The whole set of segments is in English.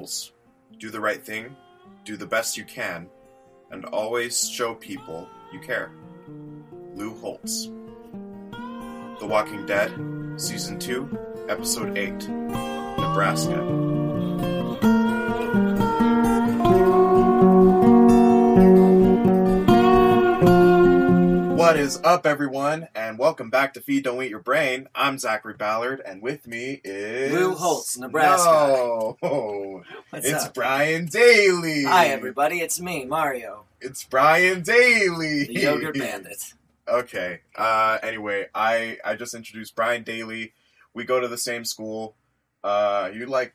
rules do the right thing, do the best you can, and always show people you care. Lou Holtz. The Walking Dead, Season 2, Episode 8 Nebraska. Is up, everyone, and welcome back to Feed Don't Eat Your Brain. I'm Zachary Ballard, and with me is Lou Holtz, Nebraska. No, What's it's up? Brian Daly. Hi, everybody. It's me, Mario, It's Brian Daly, the yogurt bandit. Okay. Uh, anyway, I I just introduced Brian Daly. We go to the same school. Uh, you like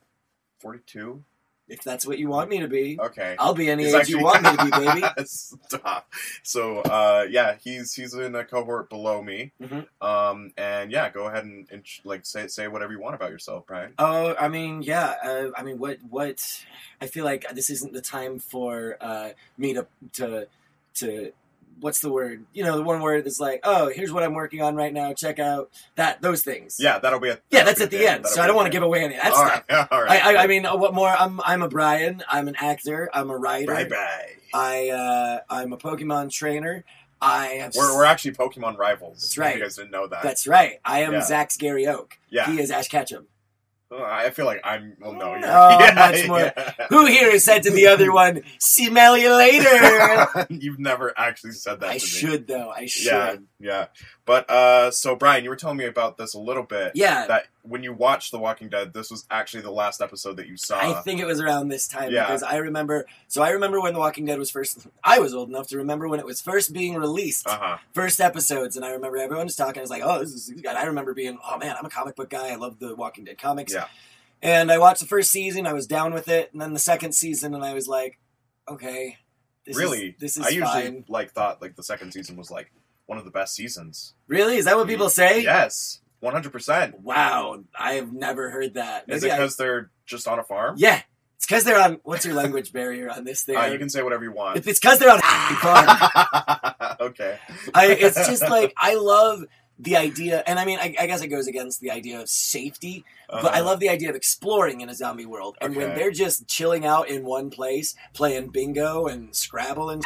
forty two? If that's what you want me to be, Okay. I'll be any He's age you want me to be, baby. Stop. So, uh, yeah, he's he's in a cohort below me. Mhm. Um, and yeah, go ahead and, and like say say whatever you want about yourself, Brian. Oh, I mean, yeah. Uh, I mean, what? What? I feel like this isn't the time for uh, me to to to. What's the word? You know, the one word that's like, oh, here's what I'm working on right now. Check out that those things. Yeah, that'll be a yeah. That's at the end. So I don't want to give away any of that All stuff. right, all right. I, I, I mean, what more? I'm I'm a Brian. I'm an actor. I'm a writer. bye bye. I uh, I'm a Pokemon trainer. I have. We're, we're actually Pokemon rivals. That's if right. You guys didn't know that. That's right. I am Yeah. Zach's Gary Oak. yeah. He is Ash Ketchum. I feel like I'm. Well, no, you're. Oh, yeah, much more. yeah. Who here has said to the other one, "Smell you later"? You've never actually said that. I to me. should though. I should. Yeah, yeah. But uh, so Brian, you were telling me about this a little bit. Yeah. That when you watched The Walking Dead, this was actually the last episode that you saw. I think it was around this time Yeah. because I remember. So I remember when The Walking Dead was first. I was old enough to remember when it was first being released, Uh huh. first episodes, and I remember everyone was talking. I was like, "Oh, this is." good." I remember being, "Oh man, I'm a comic book guy. I love The Walking Dead comics." Yeah. And I watched the first season. I was down with it, and then the second season, and I was like, "Okay, this really? is, this is I usually fine." like thought like the second season was like one of the best seasons. Really? Is that what people say? Yes, one hundred percent. Wow, I have never heard that. Is it Maybe I- because they're just on a farm? yeah, it's because they're on. What's your language barrier on this thing? Uh, you can say whatever you want. It's because they're on a farm. okay. I, it's just like I love the idea, and I mean, I, I guess it goes against the idea of safety, but I Uh, love the idea of exploring in a zombie world. And when they're just chilling out in one place, playing bingo and Scrabble and,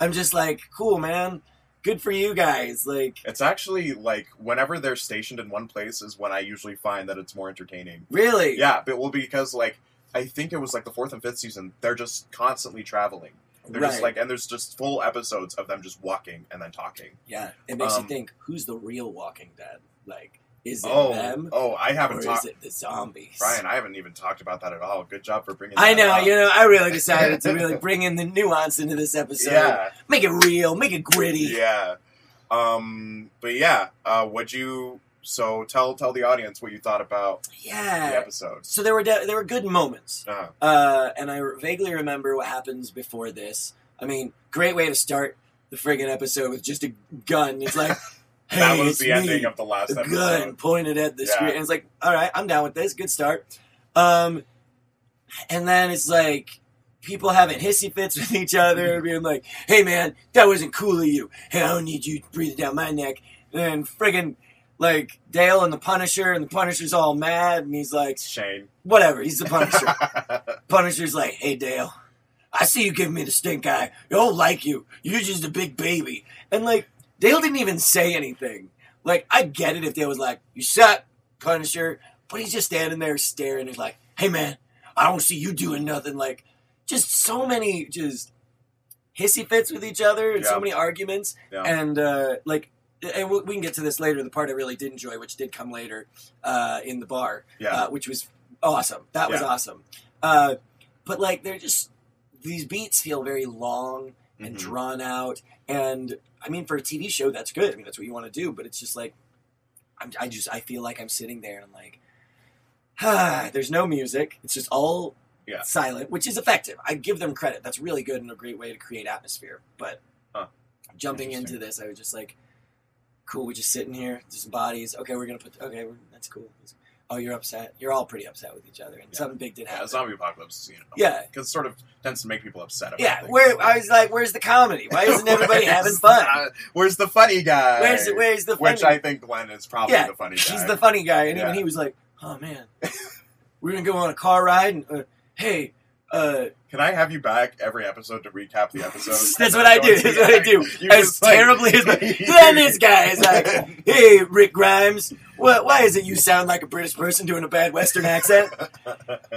I'm just like, cool, man. Good for you guys. Like, It's actually like whenever they're stationed in one place is when I usually find that it's more entertaining. really? Yeah, but well because like I think it was like the fourth and fifth season, they're just constantly traveling. They're just like and there's just full episodes of them just walking and then talking. Yeah, it makes Um, you think: who's the real Walking Dead? Like, is it Oh, them oh, I haven't talked. is it the zombies? Brian, I haven't even talked about that at all. Good job for bringing. I know, up. you know, I really decided to really bring in the nuance into this episode. Yeah, Make it real, make it gritty. yeah. Um, but yeah, uh, would you? So tell tell the audience what you thought about the Yeah. episode. So there were de- there were good moments, Uh, uh, and I vaguely remember what happens before this. I mean, great way to start the friggin' episode with just a gun. It's like, hey, that was the me. ending of the last episode. gun pointed at the Yeah. screen. And it's like, all right, I'm down with this. Good start. Um, and then it's like people having hissy fits with each other, being like, "Hey, man, that wasn't cool of you. Hey, I don't need you breathing down my neck." And then friggin' like Dale and the Punisher, and the Punisher's all mad, and he's like, Shane. "Whatever." He's the Punisher. Punisher's like, "Hey, Dale." I see you giving me the stink eye. I don't like you. You're just a big baby. And like, Dale didn't even say anything. Like, I get it if Dale was like, you suck, Punisher. But he's just standing there staring. He's like, hey man, I don't see you doing nothing. Like, just so many just hissy fits with each other and so many arguments. Yeah. And uh, like, and we can get to this later. The part I really did enjoy, which did come later uh, in the bar, yeah. uh, which was awesome. That was Yeah. awesome. Uh, but like, they're just these beats feel very long and Mhm. drawn out. And I mean, for a TV show, that's good. I mean, that's what you want to do. But it's just like, I'm, I just I feel like I'm sitting there and I'm like, ah, there's no music. It's just all Yeah. silent, which is effective. I give them credit. That's really good and a great way to create atmosphere. But Huh. jumping into this, I was just like, cool. We're just sitting here, just bodies. Okay, we're gonna put. Okay, we're, that's cool. Oh, you're upset. You're all pretty upset with each other, and Yeah. something big did Yeah, happen. zombie apocalypse, you know. Yeah. because sort of tends to make people upset. About Yeah, things. where I was like, "Where's the comedy? Why isn't everybody having fun? Uh, where's the funny guy? Where's where's the funny?" Which I think Glenn is probably Yeah, the funny guy. He's the funny guy, and Yeah. even he was like, "Oh man, we're gonna go on a car ride, and uh, hey, uh, Can I have you back every episode to recap the episode? That's what I do. That's what I do. You as just, like- terribly as then this guy is like, hey, Rick Grimes, why is it you sound like a British person doing a bad Western accent?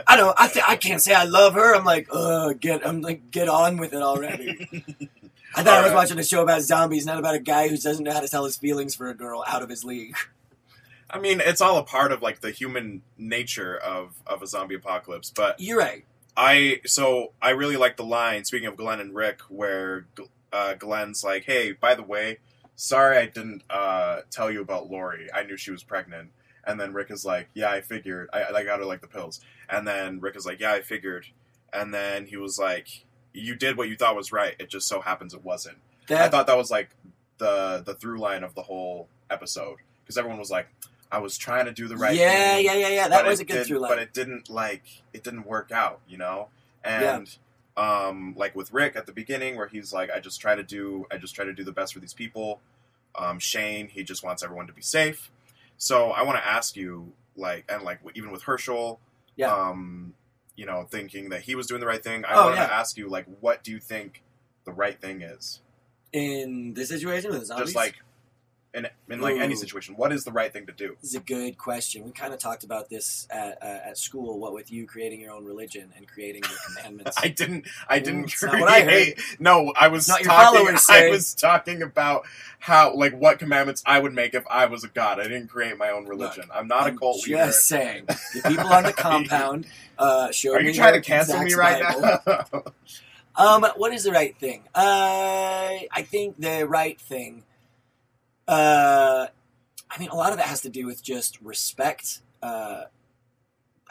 I don't. I th- I can't say I love her. I'm like, uh, get. I'm like, get on with it already. I thought I was watching a show about zombies, not about a guy who doesn't know how to tell his feelings for a girl out of his league. I mean, it's all a part of like the human nature of of a zombie apocalypse. But You're right. I so I really like the line. Speaking of Glenn and Rick, where uh, Glenn's like, "Hey, by the way, sorry I didn't uh, tell you about Lori. I knew she was pregnant." And then Rick is like, "Yeah, I figured. I, I got her like the pills." And then Rick is like, "Yeah, I figured." And then he was like, "You did what you thought was right. It just so happens it wasn't." I thought that was like the the through line of the whole episode because everyone was like, "I was trying to do the right yeah, thing." yeah, yeah, yeah. yeah. That was a good through line. But it didn't like it didn't work out, you know. And um, like with Rick at the beginning, where he's like, "I just try to do, I just try to do the best for these people." Um, Shane, he just wants everyone to be safe. So I want to ask you, like, and like even with Hershel, Yeah. um, you know, thinking that he was doing the right thing. I Oh, want to yeah. ask you, like, what do you think the right thing is? in this situation with zombies, Just like in in like any situation, what is the right thing to do? This is a good question. We kind of talked about this at, uh, at school. What with you creating your own religion and creating your commandments. I didn't. I didn't it's not what I create. No, I was Not your talking. followers I was talking about how, like, what commandments I would make if I was a god. I didn't create my own religion. I'm not a I'm cult just leader. Just saying. The people on the compound uh, showed Are me you trying to your cancel me right Bible. now? Um, what is the right thing? Uh, I think the right thing. Uh, I mean, a lot of it has to do with just respect. Uh,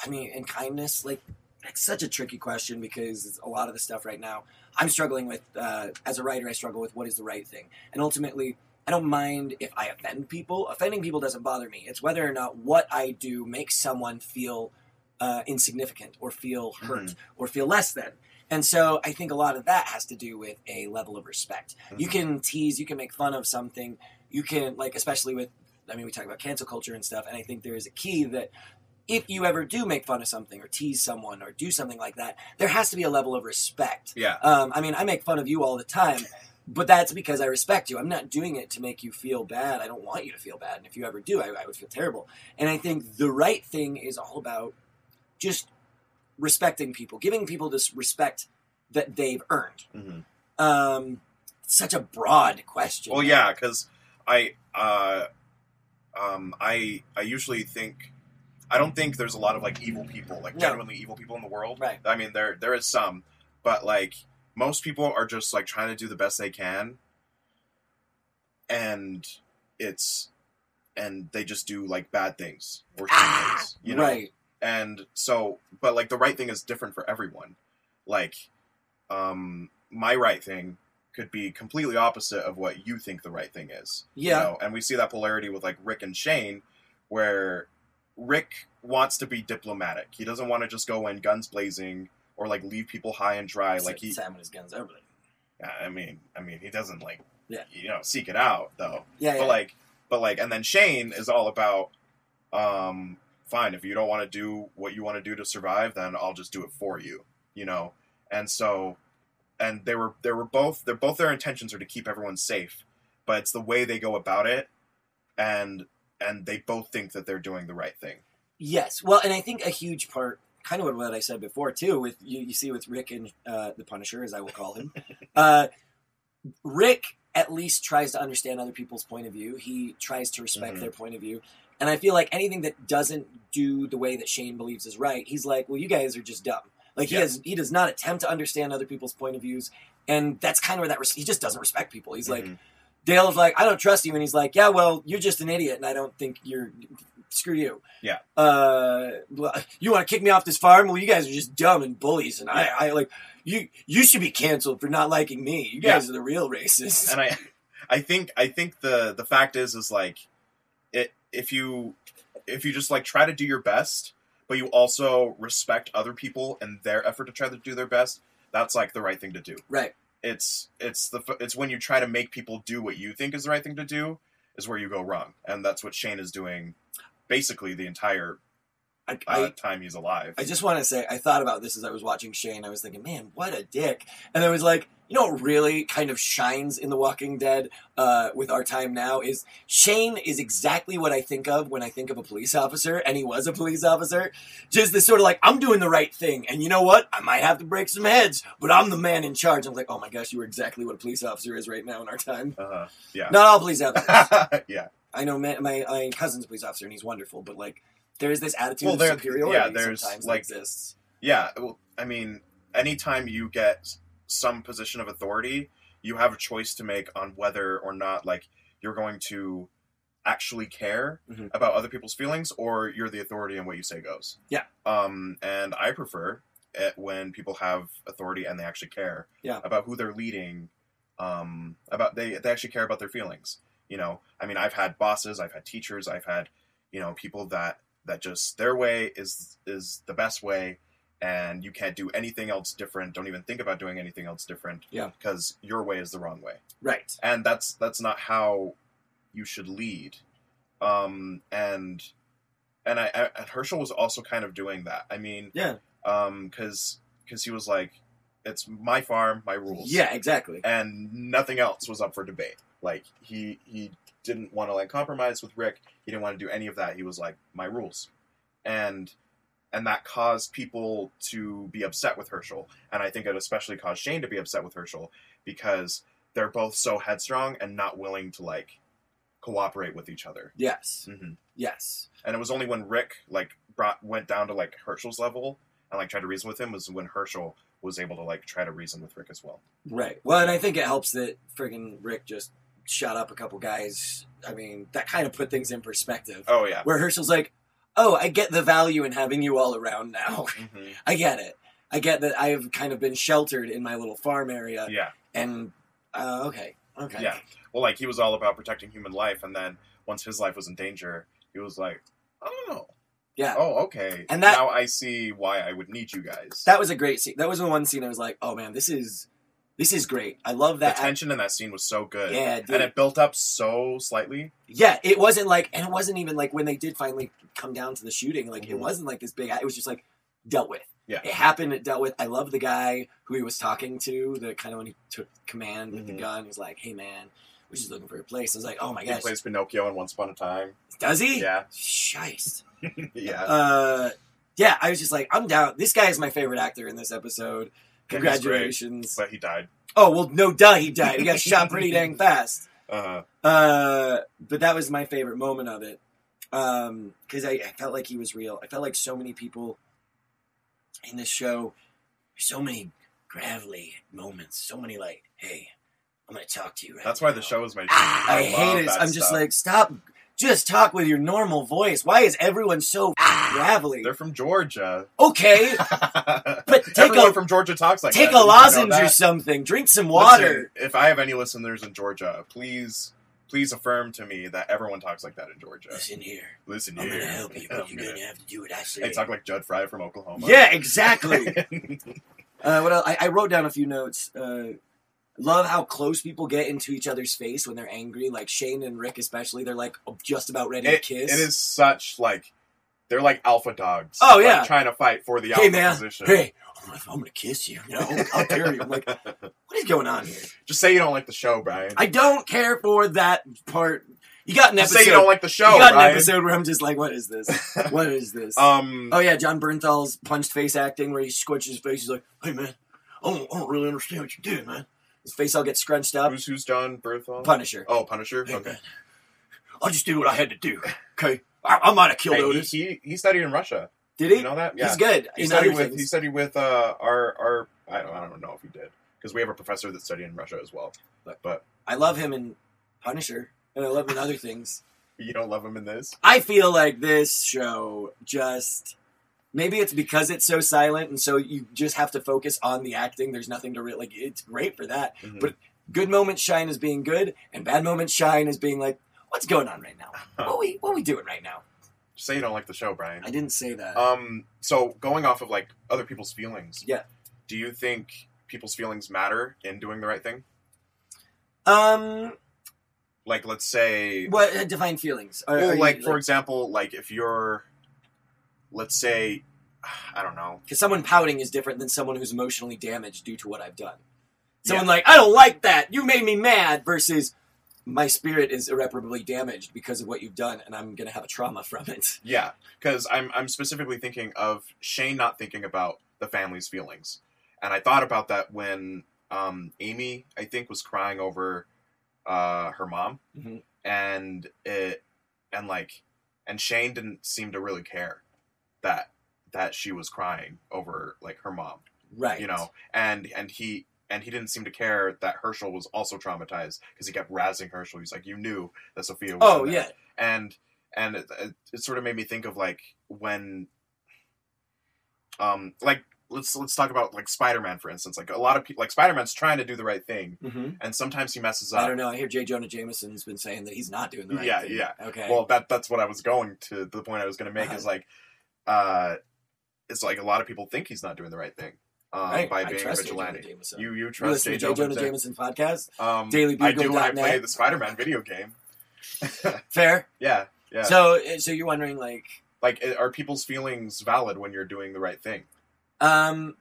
I mean, and kindness. Like, it's such a tricky question because a lot of the stuff right now I'm struggling with. Uh, as a writer, I struggle with what is the right thing, and ultimately. I don't mind if I offend people. Offending people doesn't bother me. It's whether or not what I do makes someone feel uh, insignificant or feel hurt Mhm. or feel less than. And so I think a lot of that has to do with a level of respect. You Mhm. can tease, you can make fun of something, you can like especially with I mean we talk about cancel culture and stuff and I think there is a key that if you ever do make fun of something or tease someone or do something like that, there has to be a level of respect. yeah. Um, I mean, I make fun of you all the time, but that's because I respect you. I'm not doing it to make you feel bad. I don't want you to feel bad. And if you ever do, I, I would feel terrible. And I think the right thing is all about just respecting people, giving people this respect that they've earned. Mhm. Um, such a broad question. Well, yeah, because I, uh, um, I, I usually think, I don't think there's a lot of like evil people, like No. genuinely evil people in the world. Right. I mean, there, there is some, but like most people are just like trying to do the best they can, and it's, and they just do like bad things or Ah, things, you know. right. and so but like the right thing is different for everyone like um my right thing could be completely opposite of what you think the right thing is you Yeah. know? and we see that polarity with like rick and shane where rick wants to be diplomatic he doesn't want to just go in guns blazing or like leave people high and dry like he Sam his guns everything. Yeah, I mean i mean he doesn't like Yeah. you know seek it out though Yeah, yeah. but like but like and then shane is all about um fine if you don't want to do what you want to do to survive then i'll just do it for you you know and so and they were they were both they're both their intentions are to keep everyone safe but it's the way they go about it and and they both think that they're doing the right thing Yes. Well, and I think a huge part, kind of what I said before too, with you, you see with Rick and uh, the Punisher, as I will call him. uh, Rick at least tries to understand other people's point of view. He tries to respect Mhm. their point of view. And I feel like anything that doesn't do the way that Shane believes is right, he's like, well, you guys are just dumb. Like he Yeah. has, he does not attempt to understand other people's point of views, and that's kind of where that res- he just doesn't respect people. He's like, Mhm. Dale's like, I don't trust you, and he's like, Yeah, well, you're just an idiot, and I don't think you're. Screw you. Yeah. Uh, you want to kick me off this farm? Well, you guys are just dumb and bullies, and I, I like you. You should be canceled for not liking me. You guys are the real racists. and I, I think I think the the fact is is like, it if you if you just like try to do your best, but you also respect other people and their effort to try to do their best, that's like the right thing to do. right. It's it's the it's when you try to make people do what you think is the right thing to do is where you go wrong, and that's what Shane is doing, basically the entire I, uh, I, time he's alive. I just want to say, I thought about this as I was watching Shane. I was thinking, man, what a dick. And I was like, you know what really kind of shines in The Walking Dead uh, with our time now is Shane is exactly what I think of when I think of a police officer, and he was a police officer. Just this sort of like, I'm doing the right thing, and you know what? I might have to break some heads, but I'm the man in charge. I'm like, oh my gosh, you were exactly what a police officer is right now in our time. uh, yeah. Not all police officers. yeah. I know my, my, my cousin's a police officer, and he's wonderful, but like, there is this attitude Well, of superiority yeah, there's, sometimes like- that exists. Yeah, well, I mean, anytime you get some position of authority, you have a choice to make on whether or not like you're going to actually care Mhm. about other people's feelings or you're the authority and what you say goes. Yeah. Um and I prefer it when people have authority and they actually care Yeah. about who they're leading um about they they actually care about their feelings. You know, I mean, I've had bosses, I've had teachers, I've had, you know, people that that just their way is is the best way and you can't do anything else different don't even think about doing anything else different Yeah. because your way is the wrong way Right. and that's that's not how you should lead um and and i, I and hershel was also kind of doing that i mean Yeah. um because because he was like it's my farm my rules Yeah, exactly. and nothing else was up for debate like he he didn't want to like compromise with rick. He didn't want to do any of that. He was like my rules. And and that caused people to be upset with hershel. And i think it especially caused shane to be upset with hershel because they're both so headstrong and not willing to like cooperate with each other. Yes. hmm Yes. and it was only when rick like brought went down to like hershel's level and like tried to reason with him was when hershel was able to like try to reason with rick as well. Right. Well, and I think it helps that friggin' Rick just shot up a couple guys. I mean, that kind of put things in perspective. oh yeah Where Hershel's like, "Oh, I get the value in having you all around now. hmm I get it. I get that I've kind of been sheltered in my little farm area, yeah and uh, okay, okay, Yeah. Well, like he was all about protecting human life, and then once his life was in danger, he was like, "Oh, yeah." oh, okay." And that- now I see why I would need you guys. That was a great scene. That was the one scene I was like, "Oh man, this is this is great. I love that. the that." tension in that scene was so good, yeah, dude. and it built up so slightly. Yeah, it wasn't like, and it wasn't even like when they did finally come down to the shooting. Like it Mhm. wasn't like this big. It was just like dealt with. Yeah. it happened. It dealt with. I love the guy who he was talking to. The kind of when he took command with the Mhm. gun. He's like, "Hey man, we're just looking for a place." I was like, "Oh my He gosh, plays Pinocchio in Once Upon a Time. does he?" Yeah, Shice. yeah. Uh, yeah. I was just like, I'm down. This guy is my favorite actor in this episode. Yeah, he's great. Congratulations. but he died. Oh well, no duh, he died. He got shot pretty dang fast. Uh-huh. Uh, but that was my favorite moment of it because I, I felt like he was real. I felt like so many people in this show, so many gravelly moments, so many like, "Hey, I'm gonna talk to you." Right that's why the show is my. Ah, I, love hate it. I'm just stuff. like, stop. Just talk with your normal voice. Why is everyone so gravelly? they're from Georgia. Okay, but take everyone a- from Georgia talks like take that. a Did you know lozenge or that? something. Drink some water. Listen, if I have any listeners in Georgia, please, please affirm to me that everyone talks like that in Georgia. Listen here. Listen I'm here. gonna help you, I'm but you're gonna- gonna have to do what I say. They talk like Jud Fry from Oklahoma. yeah, exactly. Uh, what else? I, I wrote down a few notes. Uh, love how close people get into each other's face when they're angry. Like Shane and Rick, especially, they're like just about ready it, to kiss. it is such like they're like alpha dogs. Oh, like, yeah. trying to fight for the Hey alpha man, position. hey, I'm gonna, I'm gonna kiss you. You know, I'll, I'll you. I'm like, what is going on here? Just say you don't like the show, Brian. I don't care for that part. You got an Just episode. say you don't like the show, you got an episode where I'm just like, what is this? What is this? um, oh yeah, Jon Bernthal's punched face acting where he squinches his face. He's like, hey man, I don't, I don't really understand what you did, man. His face all gets scrunched up. who's who's Jon Bernthal? Punisher. Oh, Punisher. Hey, okay. man, I just did what I had to do. Okay, I, I might have killed Hey, he, Otis. he he studied in Russia. did Did he? you know that? Yeah. He's good. He in studied with things. he studied with uh, our our I don't, I don't know if he did because we have a professor that studied in Russia as well. But- but I love him in Punisher, and I love him in other things. you don't love him in this. I feel like this show just maybe it's because it's so silent, and so you just have to focus on the acting. There's nothing to really like. It's great for that. Mhm. But good moments shine as being good, and bad moments shine as being like, what's going on right now? What we what we doing right now? Just say you don't like the show, Brian. I didn't say that. Um, so going off of like other people's feelings, Yeah. Do you think people's feelings matter in doing the right thing? um, Like, let's say, what uh, define feelings? Are- well, are you, like for example, like if you're, let's say, I don't know. Because someone pouting is different than someone who's emotionally damaged due to what I've done. Someone Yeah. like, I don't like that. You made me mad versus my spirit is irreparably damaged because of what you've done and I'm going to have a trauma from it. Yeah, because I'm I'm specifically thinking of Shane not thinking about the family's feelings, and I thought about that when um, Amy I think was crying over uh, her mom, Mhm. and it and like and Shane didn't seem to really care that that she was crying over like her mom, Right. you know, and and he. And he didn't seem to care that Hershel was also traumatized because he kept razzing Hershel. He's like, "You knew that Sophia was." Oh, yeah. and and it, it, it sort of made me think of like when um like let's let's talk about like spider-man for instance like a lot of people like spider-man's trying to do the right thing hmm and sometimes he messes up. I don't know. I hear jay Jonah Jameson's been saying that he's not doing the right thing. Yeah, thing. yeah. Okay. well that that's what i was going to the point i was going to make is like uh it's like a lot of people think he's not doing the right thing um, right. by being a. Vigilante you you trust J. Jonah Jonah Jameson podcast? um Dailybugle i do when i play the spider-man video game Fair. yeah yeah So, so you're wondering, like, like are people's feelings valid when you're doing the right thing um,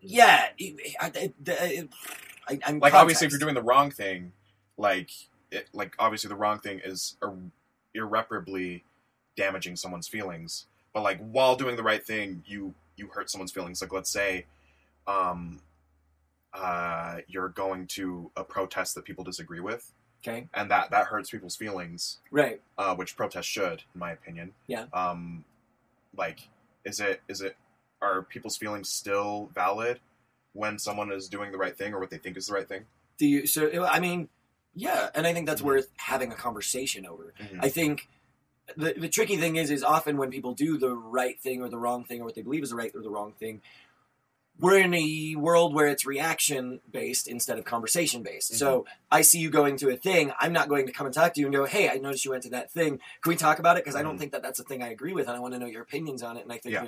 yeah, I, I'm like obviously if you're doing the wrong thing like it, like obviously the wrong thing is irreparably damaging someone's feelings but like while doing the right thing you you hurt someone's feelings like let's say um uh you're going to a protest that people disagree with okay, and that that hurts people's feelings right. uh which protests should in my opinion Yeah. um like is it is it are people's feelings still valid when someone is doing the right thing or what they think is the right thing Do you? So, I mean, yeah, and I think that's Mhm. worth having a conversation over. Mhm. I think the the tricky thing is is often when people do the right thing or the wrong thing or what they believe is the right or the wrong thing, we're in a world where it's reaction based instead of conversation based. So I see you going to a thing, I'm not going to come and talk to you and go, "Hey, I noticed you went to that thing. Can we talk about it?" Because I don't Mhm. think that that's a thing I agree with, and I want to know your opinions on it. And I think Yeah.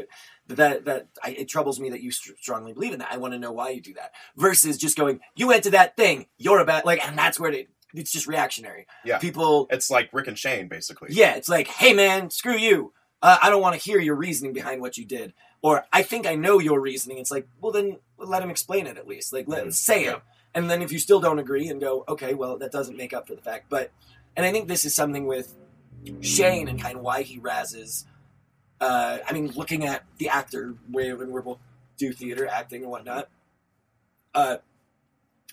that that that I, it troubles me that you str- strongly believe in that. I want to know why you do that versus just going, "You went to that thing. You're a bad like," and that's where it, it's just reactionary. Yeah. people It's like Rick and Shane, basically. yeah, it's like, hey man, screw you. Uh, I don't want to hear your reasoning behind what you did. Or I think I know your reasoning. It's like, well then let him explain it at least. Like let Mhm. say Yeah. it. And then if you still don't agree and go, okay, well that doesn't make up for the fact. But and I think this is something with Shane and kind of why he razzes. Uh, I mean, looking at the actor way when we're both do theater, acting, and whatnot. Uh,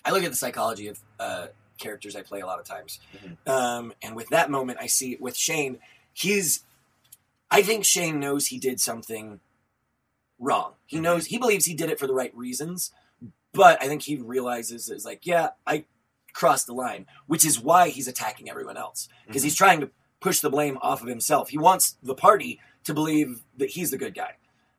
I look at the psychology of uh, characters I play a lot of times, Mhm. um, and with that moment, I see it with Shane. He's, I think Shane knows he did something wrong. He Mhm. knows he believes he did it for the right reasons, but I think he realizes is like, yeah, I crossed the line, which is why he's attacking everyone else because Mhm. he's trying to push the blame off of himself. He wants the party to believe that he's the good guy.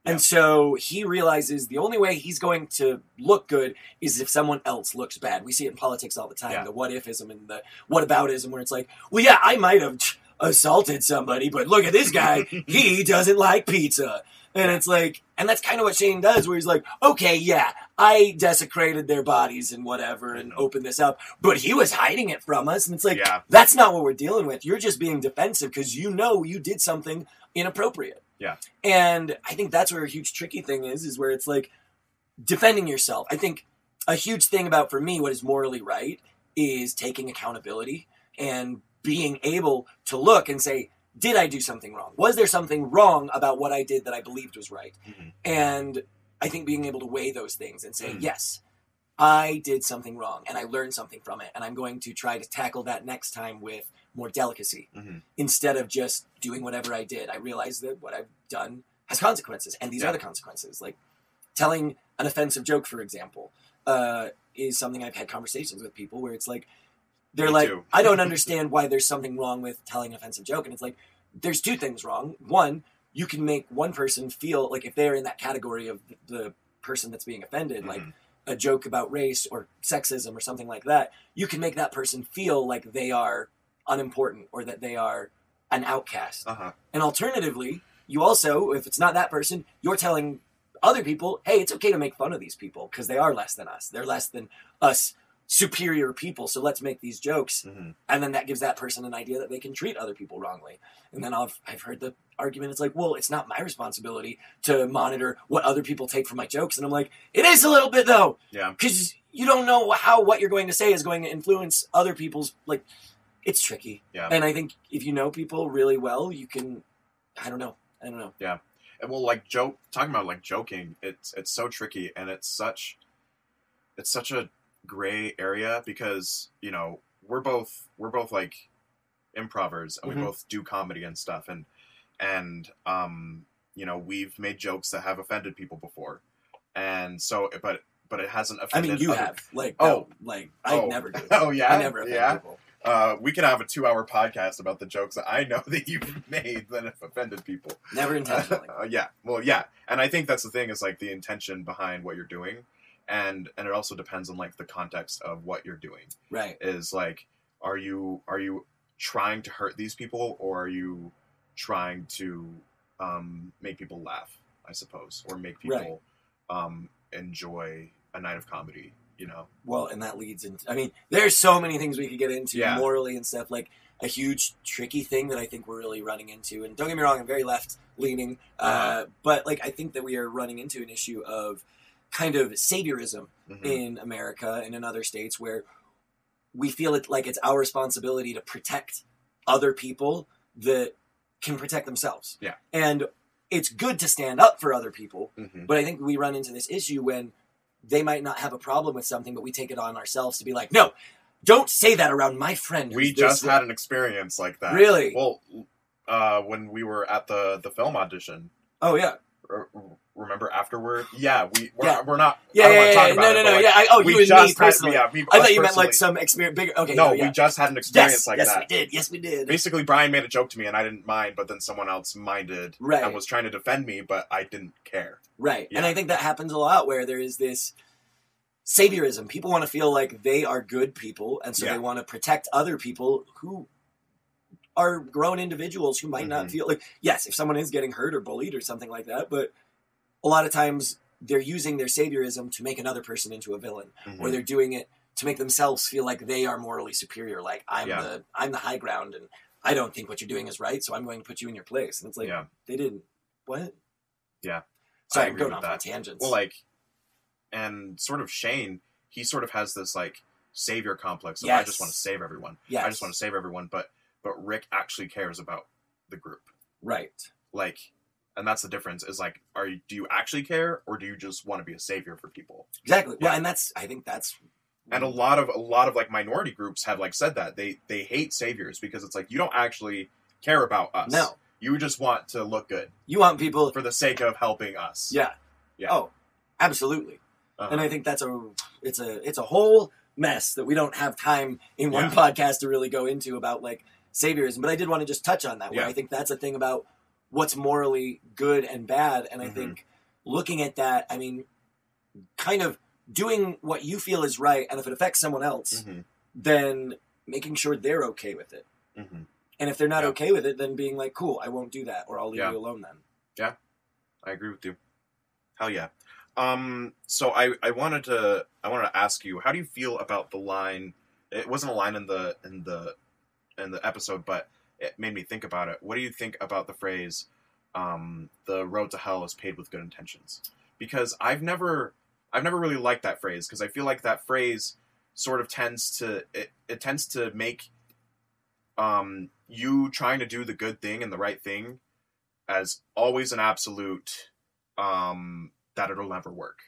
And so he realizes the only way he's going to look good is if someone else looks bad. We see it in politics all the time, Yeah. the what ifism and the what aboutism, where it's like, well, yeah, I might have assaulted somebody, but look at this guy. he doesn't like pizza. And it's like, and that's kind of what Shane does, where he's like, okay, yeah, I desecrated their bodies and whatever and mm-hmm. opened this up, but he was hiding it from us. And it's like, yeah, that's not what we're dealing with. You're just being defensive because you know you did something inappropriate. Yeah. And I think that's where a huge tricky thing is, is where it's like defending yourself. I think a huge thing about for me what is morally right is taking accountability and being able to look and say, did I do something wrong? Was there something wrong about what I did that I believed was right? Mhm. And I think being able to weigh those things and say, Mhm. yes, I did something wrong and I learned something from it. And I'm going to try to tackle that next time with more delicacy Mhm. instead of just doing whatever I did. I realized that what I've done has consequences, and these Yeah. are the consequences. Like telling an offensive joke, for example, uh, is something I've had conversations with people where it's like, they're Me like. I don't understand why there's something wrong with telling an offensive joke. And it's like, there's two things wrong. One, you can make one person feel like if they're in that category of the person that's being offended, like Mhm. a joke about race or sexism or something like that, you can make that person feel like they are unimportant or that they are an outcast. uh-huh. And alternatively, you also, if it's not that person, you're telling other people, hey, it's okay to make fun of these people because they are less than us. They're less than us superior people, so let's make these jokes, Mhm. and then that gives that person an idea that they can treat other people wrongly. And then I've I've heard the argument. It's like, well, it's not my responsibility to monitor what other people take from my jokes, and I'm like, it is a little bit though Yeah. because you don't know how what you're going to say is going to influence other people's like it's tricky Yeah. and i think if you know people really well you can i don't know i don't know Yeah. And well, like joke talking about like joking, it's it's so tricky and it's such it's such a gray area because you know we're both we're both like improvers and Mhm. we both do comedy and stuff and and um you know we've made jokes that have offended people before and so but but it hasn't offended. i mean you other- have like Oh. no, like i Oh. never do oh yeah i never offend yeah people uh we could have a two hour podcast about the jokes that i know that you've made that have offended people. Never intentionally. uh, yeah. Well yeah. And i think that's the thing is like the intention behind what you're doing. And and it also depends on like the context of what you're doing. Right. Is like are you are you trying to hurt these people or are you trying to um make people laugh i suppose or make people um enjoy a night of comedy you know well and that leads into i mean there's so many things we could get into Yeah. morally and stuff like a huge tricky thing that i think we're really running into and don't get me wrong i'm very left leaning uh, Uh-huh. but like i think that we are running into an issue of kind of saviorism Mhm. in america and in other states where we feel it like it's our responsibility to protect other people that can protect themselves Yeah. and it's good to stand up for other people Mhm. but I think we run into this issue when they might not have a problem with something, but we take it on ourselves to be like, no, don't say that around my friend. we just had an experience like that Really? well uh when we were at the the film audition Oh yeah, remember afterward yeah we we're, Yeah. we're not yeah, yeah, yeah, about no, it, no, no, like, yeah. I, oh, we you and just me had, yeah, we, I thought you meant like some experience, bigger. Okay, no, no, we just had an experience yes, like yes, that. we did. Yes, we did. Basically, Brian made a joke to me and I didn't mind, but then someone else minded Right. and was trying to defend me, but I didn't care. Right. And I think that happens a lot where there is this saviorism. People want to feel like they are good people, and so Yeah. they want to protect other people who are grown individuals who might not Mhm. feel like, yes, if someone is getting hurt or bullied or something like that, but a lot of times they're using their saviorism to make another person into a villain, Mhm. or they're doing it to make themselves feel like they are morally superior. Like I'm Yeah. the I'm the high ground, and I don't think what you're doing is right, so I'm going to put you in your place. And it's like yeah. they didn't. What? Yeah. Sorry, I'm going off on that. tangents. Well, like, and sort of Shane, he sort of has this like savior complex. Of, I just want to save everyone. yes. I just want to save everyone. But but Rick actually cares about the group. Right. Like, and that's the difference. Is like, are you do you actually care or do you just want to be a savior for people? Exactly. Yeah. Well, and that's I think that's and a lot of a lot of like minority groups have like said that they they hate saviors because it's like you don't actually care about us no. you just want to look good You want people. for the sake of helping us Yeah. Yeah. Oh, absolutely. Uh-huh. And I think that's a it's a it's a whole mess that we don't have time in one Yeah. podcast to really go into about like saviorism. But I did want to just touch on that. Where Yeah. I think that's a thing about what's morally good and bad. And I Mhm. think looking at that, I mean, kind of doing what you feel is right, and if it affects someone else, Mhm. then making sure they're okay with it. Mhm. And if they're not Yeah. okay with it, then being like, "Cool, I won't do that," or "I'll leave Yeah. you alone." Then Yeah, i agree with you hell yeah um so i i wanted to i wanted to ask you how do you feel about the line it wasn't a line in the in the in the episode but it made me think about it. What do you think about the phrase um the road to hell is paved with good intentions because i've never i've never really liked that phrase because i feel like that phrase sort of tends to it, it tends to make um you trying to do the good thing and the right thing as always an absolute um that it'll never work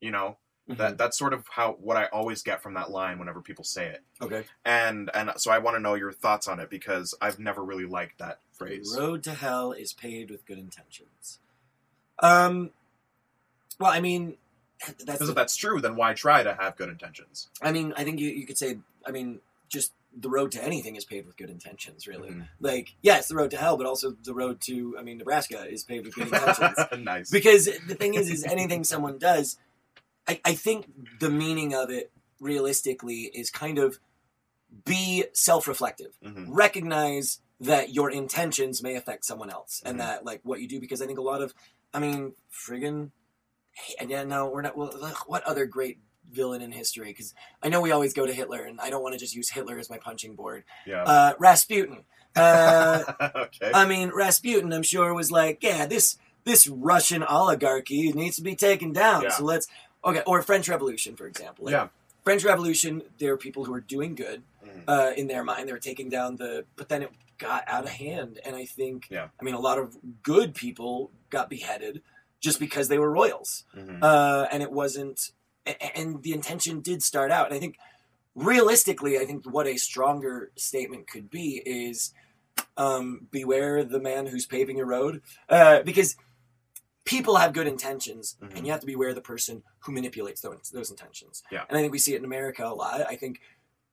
you know Mm-hmm. that that's sort of how what i always get from that line whenever people say it okay. and and so i want to know your thoughts on it because i've never really liked that phrase The road to hell is paved with good intentions. Um, well, I mean, that's. because if that's true then why try to have good intentions I mean, I think you, you could say. I mean, just the road to anything is paved with good intentions. Really, Mhm. like yes, the road to hell, but also the road to. I mean, Nebraska is paved with good intentions. nice because the thing is, is anything someone does, I, I think the meaning of it realistically is kind of be self-reflective Mhm. recognize that your intentions may affect someone else and Mhm. that like what you do because i think a lot of i mean friggin and yeah no we're not well what other great villain in history because I know we always go to Hitler, and I don't want to just use Hitler as my punching board. Yeah. Uh, Rasputin. Uh, okay. I mean, Rasputin, I'm sure was like, yeah, this this Russian oligarchy needs to be taken down. Yeah. So let's okay. Or French Revolution, for example. Like, Yeah. French Revolution, there are people who are doing good Mhm. uh, in their mind. They're taking down the, but then it got out of hand, and I think, Yeah. I mean, a lot of good people got beheaded just because they were royals, Mhm. uh, and it wasn't, and the intention did start out. And I think, realistically, I think what a stronger statement could be is, um, beware the man who's paving your road, uh, because people have good intentions, Mhm. and you have to beware the person who manipulates those, those intentions. Yeah. And I think we see it in America a lot. I think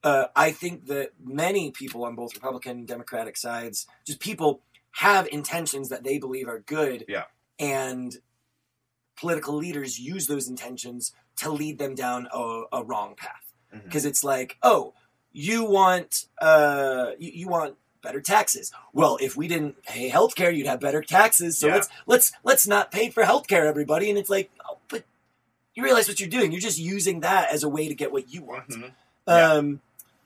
uh, I think that many people on both Republican and Democratic sides, just people have intentions that they believe are good. Yeah. And political leaders use those intentions to lead them down a, a wrong path. Because it's like, oh, you want uh, you, you want better taxes. Well, if we didn't pay healthcare, you'd have better taxes. So Yeah. let's let's let's not pay for healthcare, everybody. And it's like, oh, but you realize what you're doing. You're just using that as a way to get what you want. Mhm. Yeah. Um,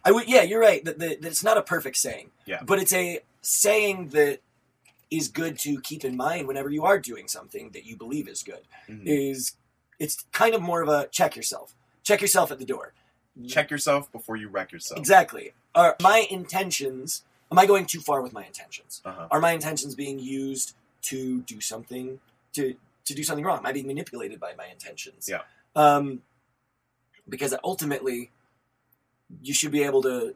I would, yeah, you're right. That, that, that it's not a perfect saying, Yeah. but it's a saying that is good to keep in mind whenever you are doing something that you believe is good. Mhm. Is it's kind of more of a check yourself, check yourself at the door. Check yourself before you wreck yourself. Exactly. Are my intentions? Am I going too far with my intentions? Uh-huh. Are my intentions being used to do something to to do something wrong? Am I being manipulated by my intentions? Yeah. Um, because ultimately, you should be able to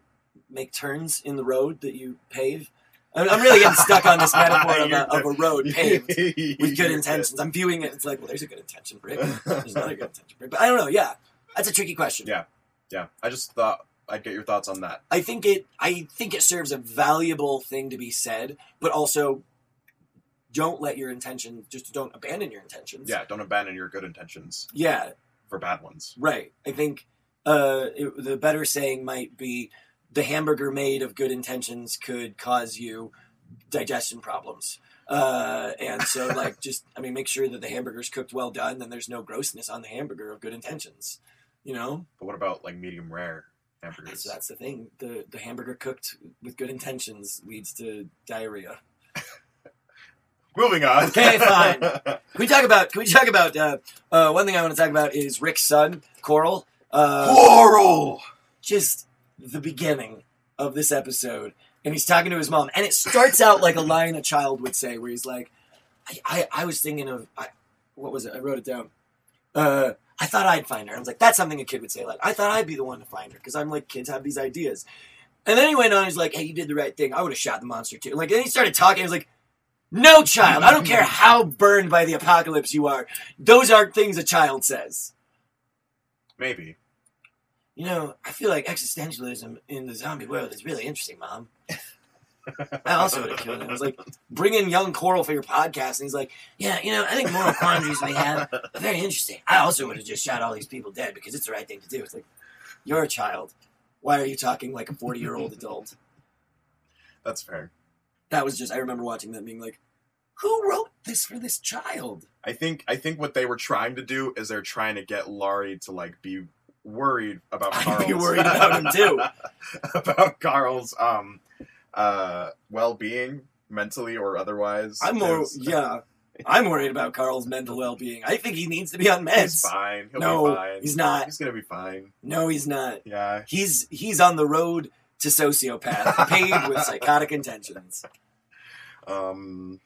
make turns in the road that you pave. I'm I'm really getting stuck on this metaphor of a, of a road paved with good intentions. I'm viewing it. It's like, well, there's a good intention, Rick. There's another good intention, Rick. But I don't know. Yeah, that's a tricky question. Yeah. Yeah. I just thought I'd get your thoughts on that. I think it I think it serves a valuable thing to be said, but also don't let your intention just don't abandon your intentions. Yeah. Don't abandon your good intentions Yeah, for bad ones. right. I think uh, it, the better saying might be the hamburger made of good intentions could cause you digestion problems. Uh, and so, like, just I mean, make sure that the hamburger's cooked well done, then there's no grossness on the hamburger of good intentions. You know, But what about like medium rare hamburgers? so that's the thing. The the hamburger cooked with good intentions leads to diarrhea. Moving on. Okay, fine. Can we talk about? Can we talk about? Uh, uh, one thing I want to talk about is Rick's son, Carl. Uh, Carl. just the beginning of this episode, and he's talking to his mom, and it starts out like a line a child would say, where he's like, "I, I, I was thinking of, I, what was it? I wrote it down. Uh, I thought I'd find her. I was like, that's something a kid would say. Like, I thought I'd be the one to find her because I'm like, kids have these ideas. And then he went on. He's like, "Hey, you did the right thing. I would have shot the monster too." Like, then he started talking. He was like. No, child. I don't care how burned by the apocalypse you are. Those aren't things a child says. Maybe. You know, I feel like existentialism in the zombie world is really interesting, Mom. I also would have killed him. I was like, bring in young Carl for your podcast. And he's like, yeah, you know, I think moral quandaries we have are very interesting. I also would have just shot all these people dead because it's the right thing to do. It's like, you're a child. Why are you talking like a 40 year old adult? That's fair. That was just, I remember watching that and being like, who wrote this for this child? I think I think what they were trying to do is they're trying to get Lori to like be worried about I'd be worried about him, too. about Carl's um uh well being mentally or otherwise. I'm more, 'cause yeah. I'm worried about Carl's mental well being. I think he needs to be on meds. He's fine. He'll No, be fine. he's not. He's gonna be fine. No, he's not. Yeah. He's he's on the road to sociopath, paid with psychotic intentions. Um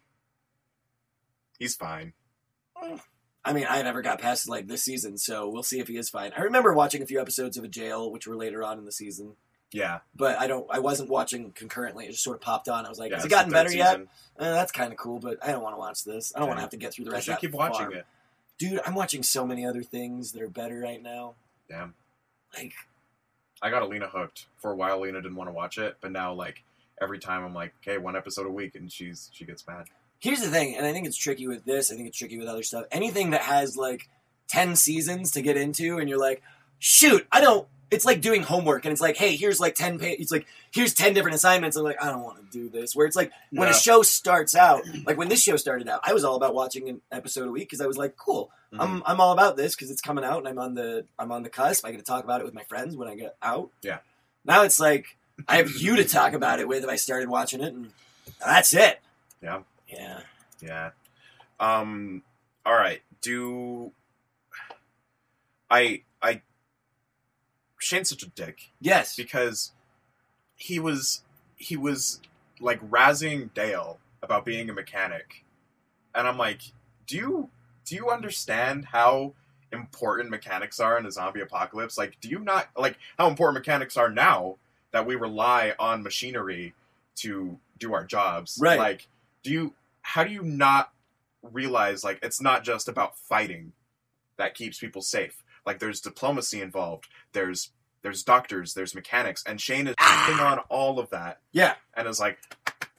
He's fine. I mean, I never got past like this season, so we'll see if he is fine. I remember watching a few episodes of a jail, which were later on in the season, Yeah. but I don't. I wasn't watching concurrently. It just sort of popped on. I was like, yeah "Has it it's the gotten third better yet?" season. Eh, that's kind of cool, but I don't want to watch this. I don't want to have to get through the rest. should of that keep watching farm. it. dude. I'm watching so many other things that are better right now. Damn. Like, I got Alina hooked. For a while Alina didn't want to watch it, but now like every time I'm like, okay, one episode a week and she's she gets mad. here's the thing, and I think it's tricky with this. I think it's tricky with other stuff. Anything that has like ten seasons to get into, and you're like, shoot, I don't it's like doing homework and it's like, hey, here's like ten pa- it's like here's ten different assignments. I'm like, I don't want to do this. Where it's like when a show starts out, like when this show started out, I was all about watching an episode a week because I was like, cool, Mhm. I'm I'm all about this because it's coming out and I'm on the I'm on the cusp. I get to talk about it with my friends when I get out. Yeah. Now it's like I have you to talk about it with if I started watching it and that's it. Yeah. Yeah. Yeah. Um. All right. Do I? I. Shane's such a dick Yes. because he was he was like razzing Dale about being a mechanic, and I'm like, do you do you understand how important mechanics are in a zombie apocalypse? Like, do you not like how important mechanics are now that we rely on machinery to do our jobs? Right. Like, do you how do you not realize like it's not just about fighting that keeps people safe? Like, there's diplomacy involved. There's there's doctors. There's mechanics, and Shane is taking on all of that Yeah. and is like,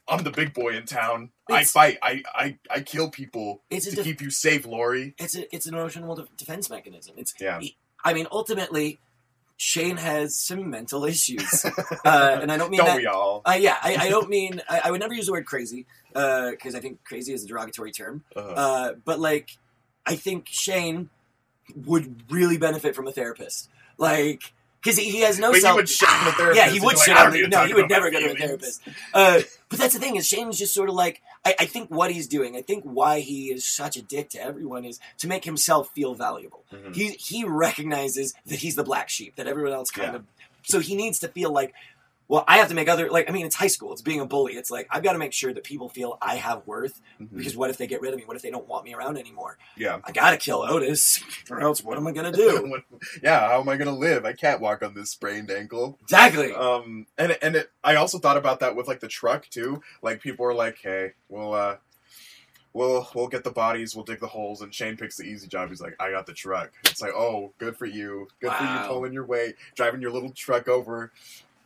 I'm the big boy in town. I fight. I, I, I kill people It's to def- keep you safe, Lori. it's a it's an emotional de- defense mechanism. It's Yeah. I mean, ultimately, Shane has some mental issues, uh, and I don't mean Don't that. we all? Uh, yeah, I, I don't mean I, I would never use the word crazy because I think crazy is a derogatory term. Uh, Uh, but like, I think Shane would really benefit from a therapist, like because he, he has no but self. would shit on the therapist. yeah, he would like, shit on don't me. need to No, he would never go to a therapist. Uh, but that's the thing is Shane's just sort of like I, I think what he's doing. I think why he is such a dick to everyone is to make himself feel valuable. Mhm. He he recognizes that he's the black sheep that everyone else kind Yeah. of. So he needs to feel like, well, I have to make other like. I mean, it's high school. It's being a bully. It's like I've got to make sure that people feel I have worth. Mhm. Because what if they get rid of me? What if they don't want me around anymore? Yeah. I gotta kill Otis, or else what am I gonna do? Yeah, how am I gonna live? I can't walk on this sprained ankle. exactly. Um, and and it, I also thought about that with like the truck too. Like people are like, "Hey, we'll uh, we'll we'll get the bodies, we'll dig the holes," and Shane picks the easy job. He's like, "I got the truck." It's like, "Oh, good for you, good for you pulling your weight, driving your little truck over."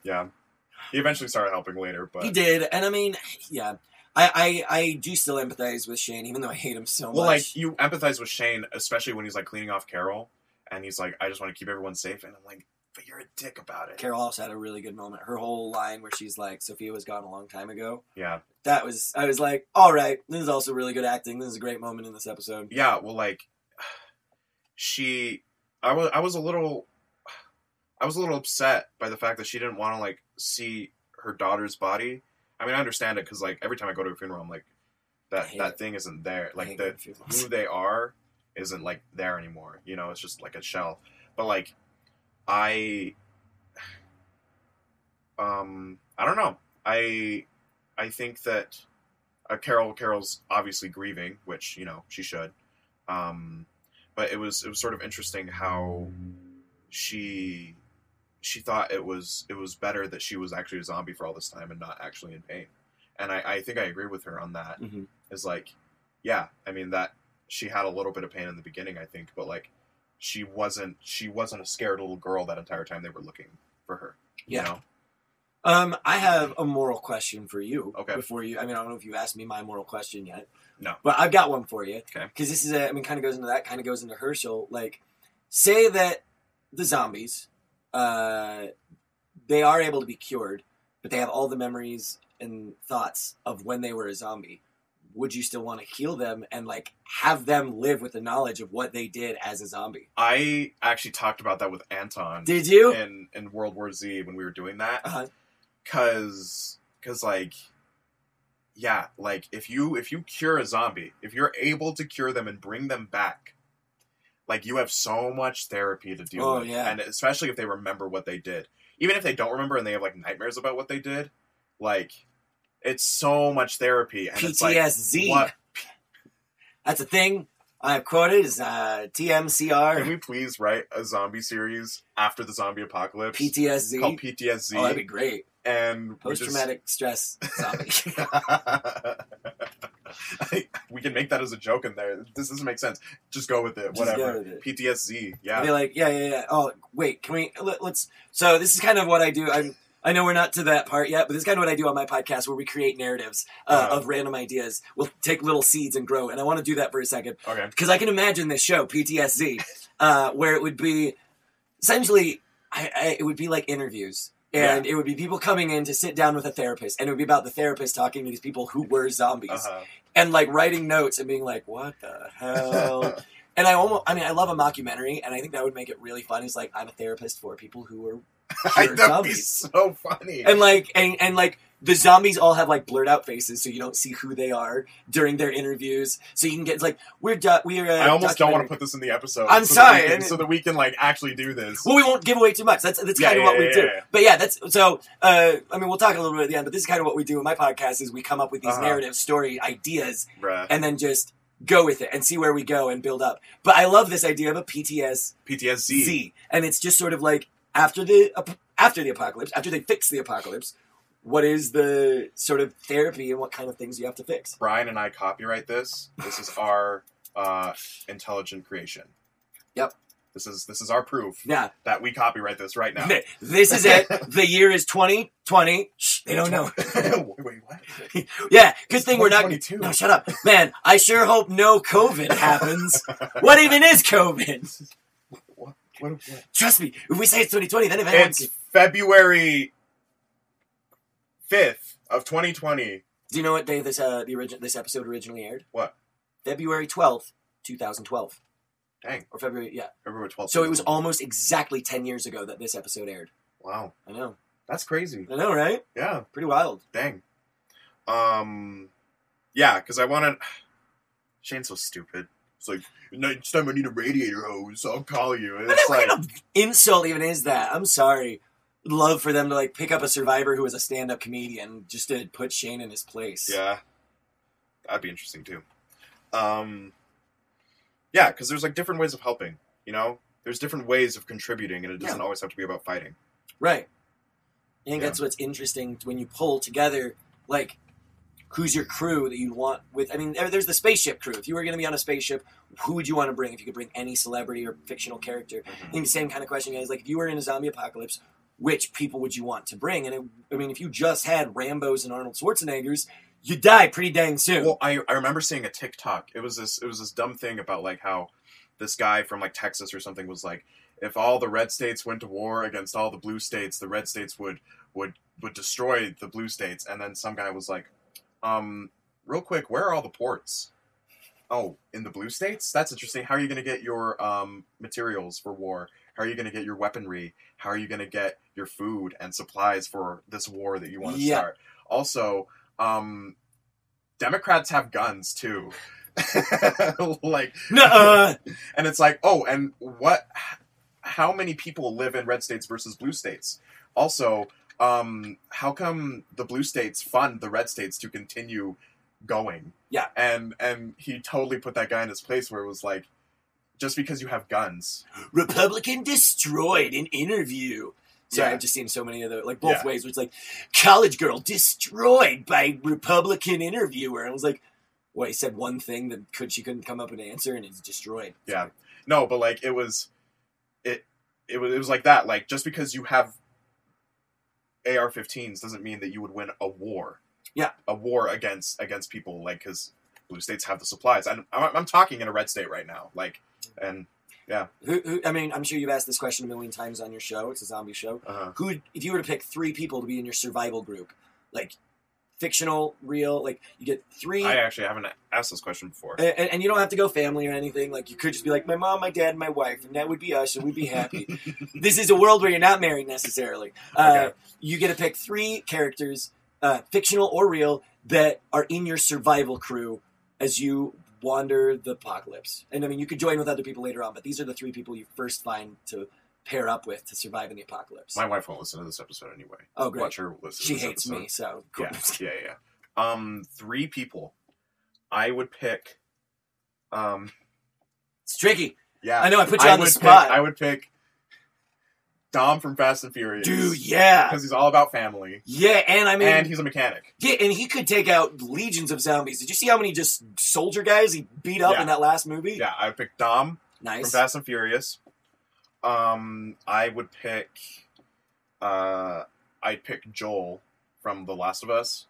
Yeah, he eventually started helping later, but He did, and I mean, yeah, I, I I do still empathize with Shane, even though I hate him so well, much. Well, like you empathize with Shane, especially when he's like cleaning off Carol, and he's like, "I just want to keep everyone safe," and I'm like, "But you're a dick about it." Carol also had a really good moment. Her whole line where she's like, "Sophia was gone a long time ago." Yeah, That was I was like, "All right, this is also really good acting. This is a great moment in this episode." yeah. Well, like she, I was, I was a little, I was a little upset by the fact that she didn't want to like see her daughter's body. I mean, I understand it because like every time I go to a funeral, I'm like, that that it. thing isn't there. Like the going to funerals. who they are isn't like there anymore. You know, it's just like a shell. But like, I, um, I don't know. I, I think that uh, Carol Carol's obviously grieving, which you know she should. Um, but it was it was sort of interesting how she she thought it was it was better that she was actually a zombie for all this time and not actually in pain. And I, I think I agree with her on that Mhm. is like, yeah, I mean that she had a little bit of pain in the beginning, I think, but like she wasn't she wasn't a scared little girl that entire time they were looking for her. You Yeah. know? Um, I have a moral question for you. Okay. Before you, I mean, I don't know if you asked me my moral question yet. No. But I've got one for you. Okay. Because this is a, I mean, kind of goes into that, kind of goes into Hershel. Like, say that the zombies, uh, they are able to be cured, but they have all the memories and thoughts of when they were a zombie. Would you still want to heal them and like have them live with the knowledge of what they did as a zombie? I actually talked about that with Anton Did you? in, in World War Z when we were doing that. Uh-huh. Cause cause like yeah, like if you if you cure a zombie, if you're able to cure them and bring them back, like you have so much therapy to deal Oh, with. yeah. And especially if they remember what they did. Even if they don't remember and they have like nightmares about what they did, like it's so much therapy and it's like PTSD. what That's a thing. I have quoted is uh, TMCR. can we please write a zombie series after the zombie apocalypse PTSD. called PTSD Oh, that'd be great. and Post just- traumatic stress zombie. we can make that as a joke in there. This doesn't make sense. Just go with it. Just Whatever. with it. PTSD. I'd Yeah. be like, yeah, yeah, yeah. Oh, wait, can we? Let, us So this is kind of what I do. I'm. I know we're not to that part yet, but this is kind of what I do on my podcast, where we create narratives uh, Uh-huh. of random ideas. We'll take little seeds and grow, and I want to do that for a second Okay. because I can imagine this show PTSD, uh, where it would be essentially I, I it would be like interviews. And it would be people coming in to sit down with a therapist, and it would be about the therapist talking to these people who were zombies, Uh-huh. and like writing notes and being like, "What the hell?" and I almost, I mean, I love a mockumentary, and I think that would make it really fun. Is like I'm a therapist for people who were That'd Pure be so funny. and like and, and like the zombies all have like blurred out faces so you don't see who they are during their interviews so you can get like we're do- we're I almost don't want to put this in the episode. I'm so sorry, that can, so that we can like actually do this. well we won't give away too much that's that's Yeah, kind of yeah, what we yeah, do yeah. but yeah that's so uh i mean we'll talk a little bit at the end but this is kind of what we do in my podcast is we come up with these Uh-huh. narrative story ideas Bruh. and then just go with it and see where we go and build up but i love this idea of a pts PTSD. Z, and it's just sort of like after the after the apocalypse, after they fix the apocalypse, what is the sort of therapy and what kind of things you have to fix? Brian and I copyright this. This is our uh, intelligent creation. Yep. This is this is our proof Yeah, that we copyright this right now. this is it. The year is twenty twenty. Shh, they don't know. wait, what? Yeah, good thing we're not. 2022. No, shut up, man. I sure hope no COVID happens. what even is COVID? What? Trust me, if we say it's twenty twenty, then if anyone, It's February fifth of 2020. do you know what day this uh the origin this episode originally aired? What? February twelfth, two thousand twelve, Dang, or February. Yeah. February 12th. So it was almost exactly 10 years ago that this episode aired. Wow, I know. that's crazy. I know, right? Yeah, Pretty wild. dang. Um, yeah, because I wanted. Shane's so stupid. It's like next time I need a radiator hose, I'll call you. And it's like, what kind of insult even is that? I'm sorry. Love for them to like pick up a survivor who was a stand-up comedian just to put Shane in his place. Yeah, that'd be interesting too. Um, yeah, because there's like different ways of helping. You know, there's different ways of contributing, and it doesn't Yeah. always have to be about fighting. Right. I think Yeah. that's what's interesting when you pull together like who's your crew that you'd want with I mean there's the spaceship crew. If you were going to be on a spaceship, who would you want to bring if you could bring any celebrity or fictional character? Mm-hmm. I think the same kind of question is like if you were in a zombie apocalypse, which people would you want to bring? And it, I mean, if you just had Rambo's and Arnold Schwarzeneggers, you'd die pretty dang soon. Well, I, I remember seeing a TikTok. It was this it was this dumb thing about like how this guy from like Texas or something was like, if all the red states went to war against all the blue states, the red states would would would destroy the blue states. And then some guy was like, um, real quick, where are all the ports? Oh, in the blue states? That's interesting. How are you going to get your um, materials for war? How are you going to get your weaponry? How are you going to get your food and supplies for this war that you want to Yeah. start? Also, um, Democrats have guns too. like, Nuh-uh. and it's like, oh, and what? How many people live in red states versus blue states? Also, um, how come the blue states fund the red states to continue going? Yeah. and and he totally put that guy in his place where it was like, just because you have guns, Republican destroyed in interview. Sorry, Yeah. I've just seen so many of the like both Yeah. ways. Where it's like college girl destroyed by Republican interviewer. And I was like, what? He said one thing that could she couldn't come up with an answer, and it's destroyed. Yeah. No, but like it was, it it was it was like that. Like just because you have AR-15s doesn't mean that you would win a war. Yeah. a war against against people like because blue states have the supplies. I'm I'm I'm talking in a red state right now. Like and yeah. Who, who, I mean, I'm sure you've asked this question a million times on your show. It's a zombie show. uh, Who, if you were to pick three people to be in your survival group, like fictional, real, like you get three. I actually haven't asked this question before. and, and you don't have to go family or anything. Like you could just be like my mom, my dad, and my wife, and that would be us, and we'd be happy. this is a world where you're not married necessarily. Uh, Okay. You get to pick three characters, uh, fictional or real, that are in your survival crew as you wander the apocalypse. And I mean, you could join with other people later on, but these are the three people you first find to pair up with to survive in the apocalypse. My wife won't listen to this episode anyway. oh, great. Watch her listen. She hates episode. me, so cool. Yeah, yeah, yeah. Um, three people. I would pick. Um, it's tricky. yeah. I know I put you on the spot. Pick, I would pick Dom from Fast and Furious, Dude, yeah. because he's all about family, Yeah, and I mean, and he's a mechanic. Yeah, and he could take out legions of zombies. Did you see how many just soldier guys he beat up Yeah. in that last movie? Yeah, I would pick Dom from Nice. Fast and Furious. Um, I would pick. Uh, I'd pick Joel from The Last of Us.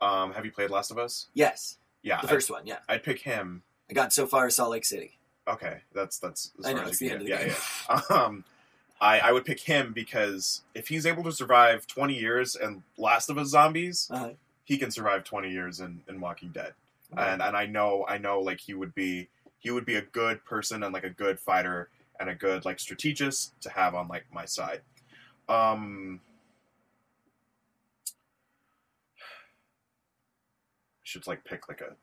Um, have you played Last of Us? Yes, Yeah, the I'd, first one. Yeah, I'd pick him. I got so far as Salt Lake City. Okay, that's that's. I know it's the end of the yeah, game. yeah. Um, I, I would pick him because if he's able to survive 20 years and Last of Us zombies, Uh-huh. he can survive 20 years in, in Walking Dead. And and I know I know like he would be he would be a good person and like a good fighter and a good like strategist to have on like my side. Um I should like pick like a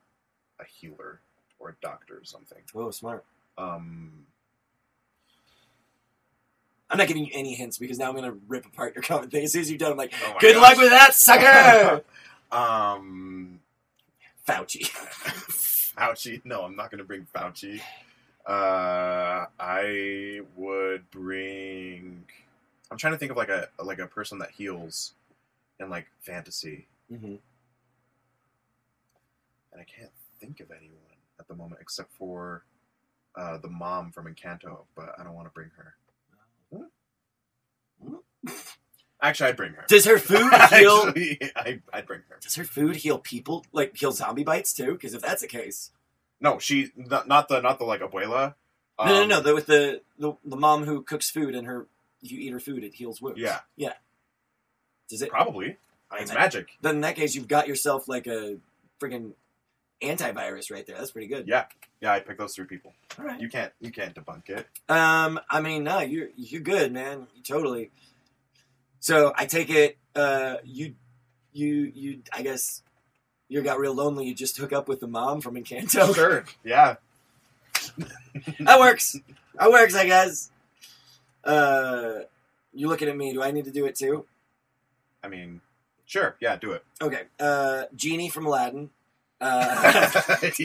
a healer or a doctor or something. Whoa, smart. Um I'm not giving you any hints because now I'm gonna rip apart your comment thing. As soon as you're done, I'm like, oh good gosh. luck with that, sucker! um Fauci. Fauci. No, I'm not going to bring Fauci. Uh, I would bring. I'm trying to think of like a like a person that heals in like fantasy, hmm and I can't think of anyone at the moment except for uh, the mom from Encanto. But I don't want to bring her. Actually, I'd bring her. Does her food heal? Actually, I, I'd bring her. Does her food heal people? Like heal zombie bites too? Because if that's the case, No, she not, not the not the like abuela. no, no, Um, no. The, with the, the the mom who cooks food and her, if you eat her food, it heals wounds. Yeah. yeah. Does it? Probably. I It's mean, magic. Then in that case, you've got yourself like a freaking antivirus right there. That's pretty good. Yeah, yeah. I picked those three people. All right. You can't, you can't debunk it. Um, I mean, no, you're you're good, man. You totally. So I take it, uh, you, you, you. I guess you got real lonely. You just hook up with the mom from Encanto. Sure. Yeah. that works. That works, I guess. Uh, you looking at me? Do I need to do it too? I mean, sure. Yeah, do it. Okay. Uh, Genie from Aladdin. Uh,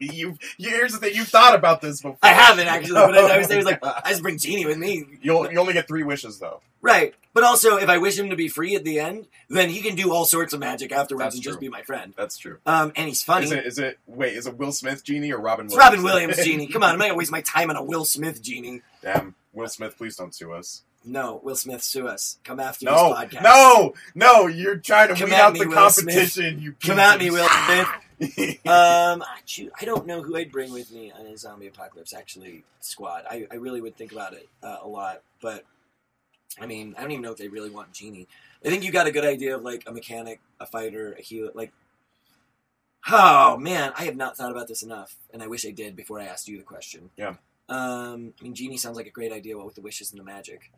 you, you. Here's the thing. You've thought about this before. I haven't actually, but I, I was, I was like, I just bring Genie with me. You'll, you only get three wishes though. Right. But also, if I wish him to be free at the end, then he can do all sorts of magic afterwards That's and just be my friend. That's true. Um, and he's funny. Is it? Is it? Wait. Is it Will Smith genie or Robin? it's Williams? Robin Williams genie. Come on, I'm not gonna waste my time on a Will Smith genie. Damn. Will Smith, please don't sue us. No, Will Smith, sue us. Come after No, this podcast. no, no! You're trying to Come weed out me, the Will Smith. competition. You Come at me, Will Smith. Um, I choo- I don't know who I'd bring with me on a zombie apocalypse. Actually, squad. I, I really would think about it uh, a lot, but I mean, I don't even know if they really want Genie. I think you got a good idea of like a mechanic, a fighter, a healer. Like, oh man, I have not thought about this enough, and I wish I did before I asked you the question. Yeah. Um, I mean, Genie sounds like a great idea. What with the wishes and the magic,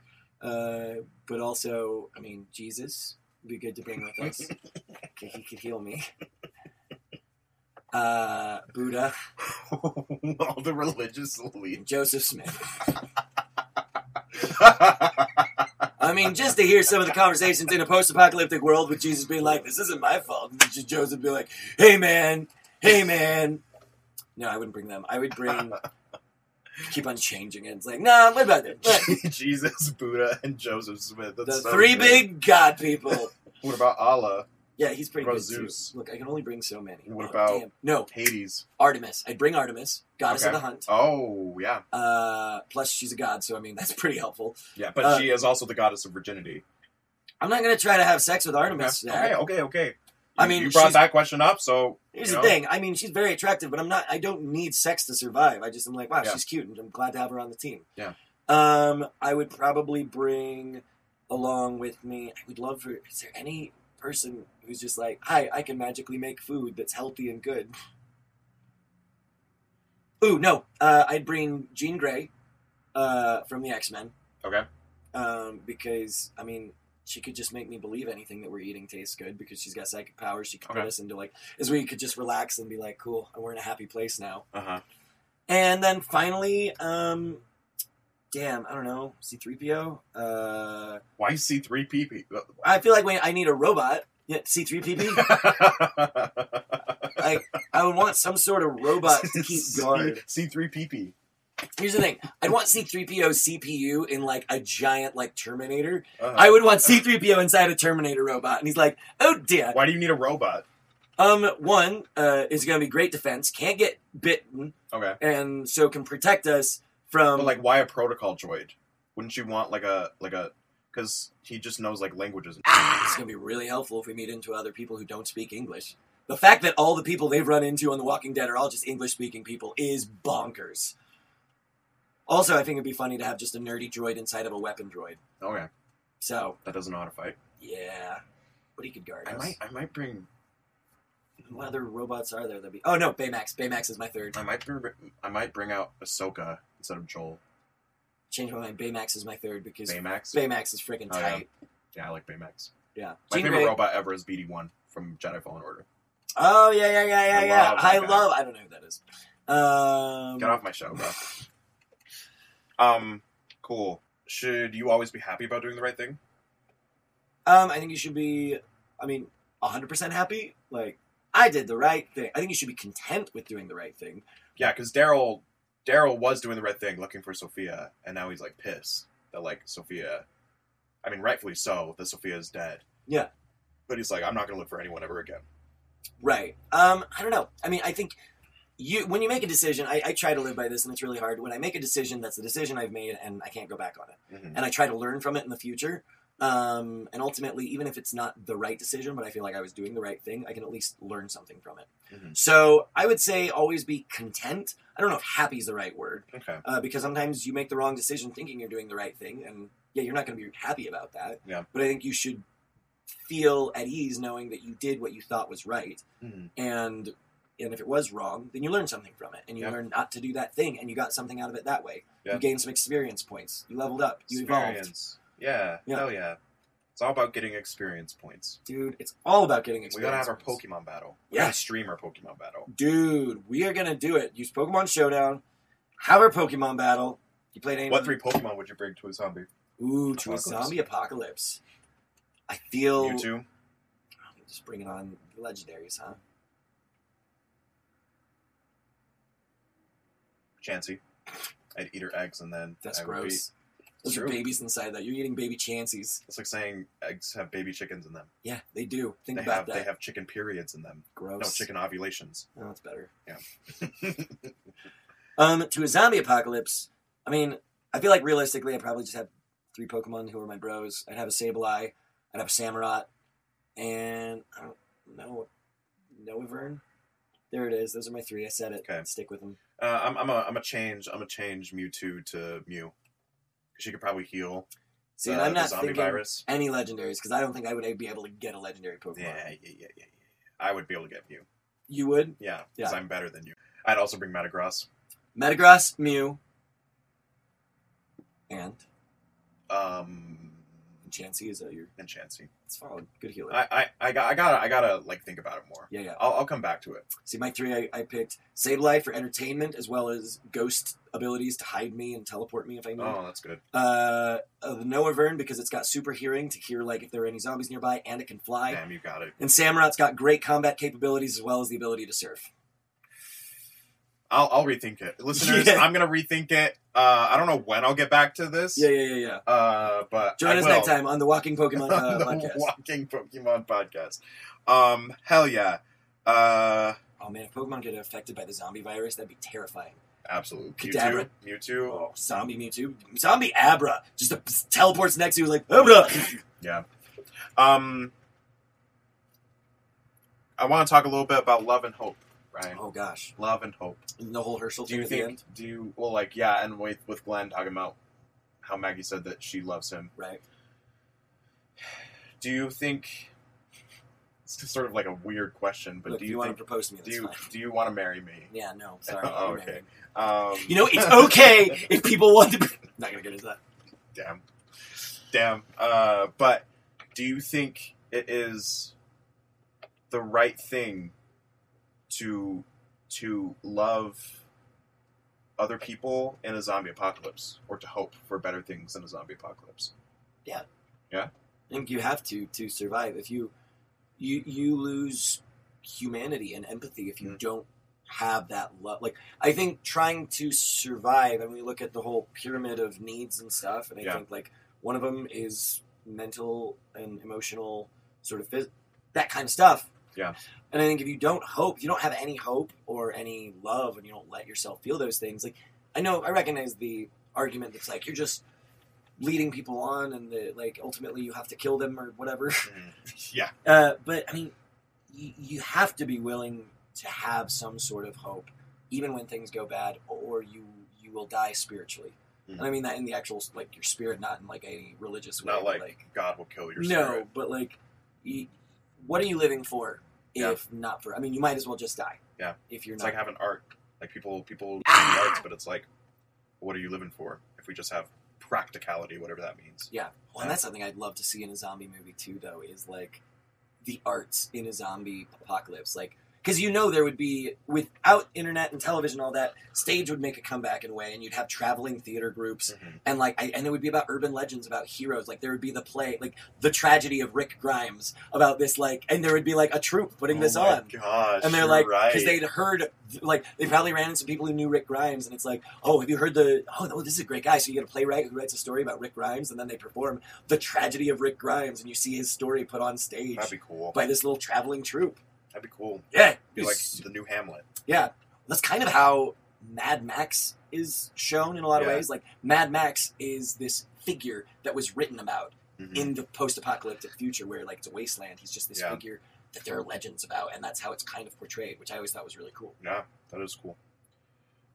uh, but also, I mean, Jesus would be good to bring with us. he could heal me. Uh, Buddha, All the religious leaders. Joseph Smith. I mean, just to hear some of the conversations in a post-apocalyptic world with Jesus being like, "This isn't my fault," and just Joseph be like, "Hey man, hey man." No, I wouldn't bring them. I would bring. Keep on changing it. It's like, nah, what about that? Jesus, Buddha, and Joseph Smith. That's The so three good. big God people. What about Allah? Yeah, he's pretty What good too. Zeus? Look, I can only bring so many. What about- no Hades. Artemis? I'd bring Artemis, goddess Okay. of the hunt. Oh, yeah. Uh, plus, she's a god, so I mean that's pretty helpful. Yeah, but Uh, she is also the goddess of virginity. I'm not gonna try to have sex with Artemis. Okay, okay, okay. I You- mean, you brought she's- that question up, so Here's you the know, thing. I mean, she's very attractive, but I'm not. I don't need sex to survive. I just am like, wow, Yeah. she's cute, and I'm glad to have her on the team. Yeah. Um, I would probably bring along with me. I would love for. Is there any person who's just like, hi, I can magically make food that's healthy and good? Ooh, no. Uh, I'd bring Jean Grey uh, from the X Men. Okay. Um, because I mean, she could just make me believe anything that we're eating tastes good because she's got psychic powers. She could put Okay. us into like is where you could just relax and be like, cool, and we're in a happy place now. Uh huh. And then finally, um, damn, I don't know, C3PO. Uh, Why C three PP? I feel like when I need a robot, yeah, C3PO. I I would want some sort of robot to keep guard. C three PP. Here's the thing: I'd want C3PO CPU in like a giant like Terminator. Uh-huh. I would want C3PO inside a Terminator robot, and he's like, "Oh dear." Why do you need a robot? Um, one uh, is going to be great defense, can't get bitten, Okay, and so can protect us from but like, why a protocol droid? Wouldn't you want like a like a? Because he just knows like languages. It's to be really helpful if we meet into other people who don't speak English. The fact that all the people they've run into on The Walking Dead are all just English speaking people is bonkers. Also, I think it'd be funny to have just a nerdy droid inside of a weapon droid. Oh, okay, So that doesn't know how to fight. yeah, but he could guard I us. might, I might bring, What other robots are there? That be? Oh no, Baymax. Baymax is my third. I might, bring, I might bring out Ahsoka instead of Joel. Change my mind. Baymax is my third because Baymax. Baymax is freaking Oh, yeah. tight. yeah, I like Baymax. Yeah. My Jean favorite Grey- robot ever is BD One from Jedi Fallen Order. Oh yeah, yeah, yeah, yeah, I yeah. love I guy. love. I don't know who that is. Um, Get off my show, bro. um, cool. Should you always be happy about doing the right thing? Um, I think you should be. I mean, hundred percent happy. Like I did the right thing. I think you should be content with doing the right thing. Yeah, because Daryl, Daryl was doing the right thing, looking for Sophia, and now he's like pissed that like Sophia. I mean, rightfully so that Sophia is dead. Yeah. But he's like, I'm not gonna look for anyone ever again. Right. Um, I don't know. I mean, I think you when you make a decision, I, I try to live by this, and it's really hard. When I make a decision, that's the decision I've made, and I can't go back on it. Mhm. And I try to learn from it in the future. Um, and ultimately, even if it's not the right decision, but I feel like I was doing the right thing, I can at least learn something from it. Mhm. So I would say always be content. I don't know if happy is the right word, Okay. uh, because sometimes you make the wrong decision thinking you're doing the right thing, and yeah, you're not going to be happy about that. Yeah. But I think you should feel at ease knowing that you did what you thought was right, Mhm. and and if it was wrong, then you learn something from it, and you Yeah. learn not to do that thing, and you got something out of it that way. Yeah. You gained some experience points. You leveled up. You evolved. Yeah, Yeah. Hell yeah. It's all about getting experience points. Dude, it's all about getting experience. We gotta have our points. Pokemon battle. We Yeah. gotta stream our Pokemon battle. Dude, we are gonna do it. Use Pokemon Showdown. Have our Pokemon battle. You played any? What three Pokemon would you bring to a zombie? Ooh, to a Apocalypse. zombie apocalypse. I feel You Mewtwo. just bringing on the legendaries, huh? Chansey. I'd eat her eggs and then That's I gross. Those are babies inside that. You're eating baby chansies. it's like saying eggs have baby chickens in them. Yeah, they do. Think They about have that. they have chicken periods in them. Gross. No chicken ovulations. Oh, that's better. Yeah. Um, to a zombie apocalypse, I mean, I feel like realistically, I'd probably just have three Pokemon who are my bros. I'd have a Sableye, I'd have a Samurott, and I don't know, Noivern. There it is. Those are my three. I said it. Okay. Stick with them. Uh, I'm I'm a I'm a change I'm a change Mewtwo to Mew. She could probably heal See, the, I'm not zombie thinking virus. any legendaries because I don't think I would be able to get a legendary Pokemon. Yeah, yeah, yeah, yeah, yeah. I would be able to get Mew. You would? Yeah, because Yeah. I'm better than you. I'd also bring Metagross. Metagross, Mew, and Um, Chansey is that your? and Chansey. It's solid. Good healer. I, I, I got I gotta I gotta like think about it more. yeah, yeah. I'll, I'll come back to it. See, my three, I, I picked Sableye for entertainment as well as ghost abilities to hide me and teleport me if I need. Oh, that's good. Uh, uh, the Noivern because it's got super hearing to hear like if there are any zombies nearby and it can fly. Damn, you got it. And Samurott's got great combat capabilities as well as the ability to surf. I'll I'll rethink it, listeners. Yeah. I'm gonna rethink it. Uh, I don't know when I'll get back to this. Yeah, yeah, yeah, yeah. Uh, but Join I us will. next time on the Walking Pokemon uh, the podcast. Walking Pokemon podcast. Um, hell yeah. Uh, Oh man, if Pokemon get affected by the zombie virus, that'd be terrifying. absolutely. Kadabra. Mewtwo. Mewtwo. Oh, zombie Mewtwo, zombie Abra, just a, teleports next to you like Abra. Yeah. Um, I want to talk a little bit about love and hope, Ryan. oh gosh, Love and hope. the whole Hershel Do thing you at the think? end, Do you well, like, yeah, and with with Glenn talking about how Maggie said that she loves him. right? Do you think? It's sort of like a weird question, but Look, do you, you want think? to propose to me, Do you fine. do you want to marry me? Yeah, no, sorry. Oh, okay. Um, You know, it's okay if people want to. Be... Not gonna get into that. damn, damn. Uh, but do you think it is the right thing to to love other people in a zombie apocalypse, or to hope for better things in a zombie apocalypse? Yeah. Yeah. I think you have to to survive. If you you you lose humanity and empathy if you Mm. don't have that love. Like I think trying to survive, and we look at the whole pyramid of needs and stuff, and I Yeah. think like one of them is mental and emotional sort of phys- that kind of stuff. Yeah. And I think if you don't hope, you don't have any hope or any love, and you don't let yourself feel those things, like I know I recognize the argument that's like you're just leading people on, and the, like ultimately you have to kill them or whatever. yeah, Uh, but I mean, you, you have to be willing to have some sort of hope, even when things go bad, or you you will die spiritually. Mm. And I mean that in the actual like your spirit, not in like a religious way. Not but, like, God will kill your no, spirit. but like, you, what are you living for? Yeah. If not for, I mean, you might as well just die. Yeah. If you're It's not, like having art. Like people, people Ah! arts, but it's like, what are you living for? If we just have practicality, whatever that means. Yeah. Well, and that's something I'd love to see in a zombie movie too, though, is like the arts in a zombie apocalypse. Like, because you know there would be without internet and television, and all that stage would make a comeback in a way, and you'd have traveling theater groups, Mhm. and like, I, and it would be about urban legends, about heroes. Like there would be the play, like the tragedy of Rick Grimes, about this, like, and there would be like a troupe putting oh this my on. Gosh, And they're like, right. because they'd heard, like, they probably ran into people who knew Rick Grimes, and it's like, oh, have you heard the? Oh no, this is a great guy. So you get a playwright who writes a story about Rick Grimes, and then they perform the tragedy of Rick Grimes, and you see his story put on stage That'd be cool. by this little traveling troupe. That'd be cool. Yeah, Be like the new Hamlet. yeah, that's kind of how Mad Max is shown in a lot of Yeah. ways. Like Mad Max is this figure that was written about Mhm. in the post-apocalyptic future, where like it's a wasteland. He's just this Yeah. figure that there are legends about, and that's how it's kind of portrayed, which I always thought was really cool. Yeah, that is cool.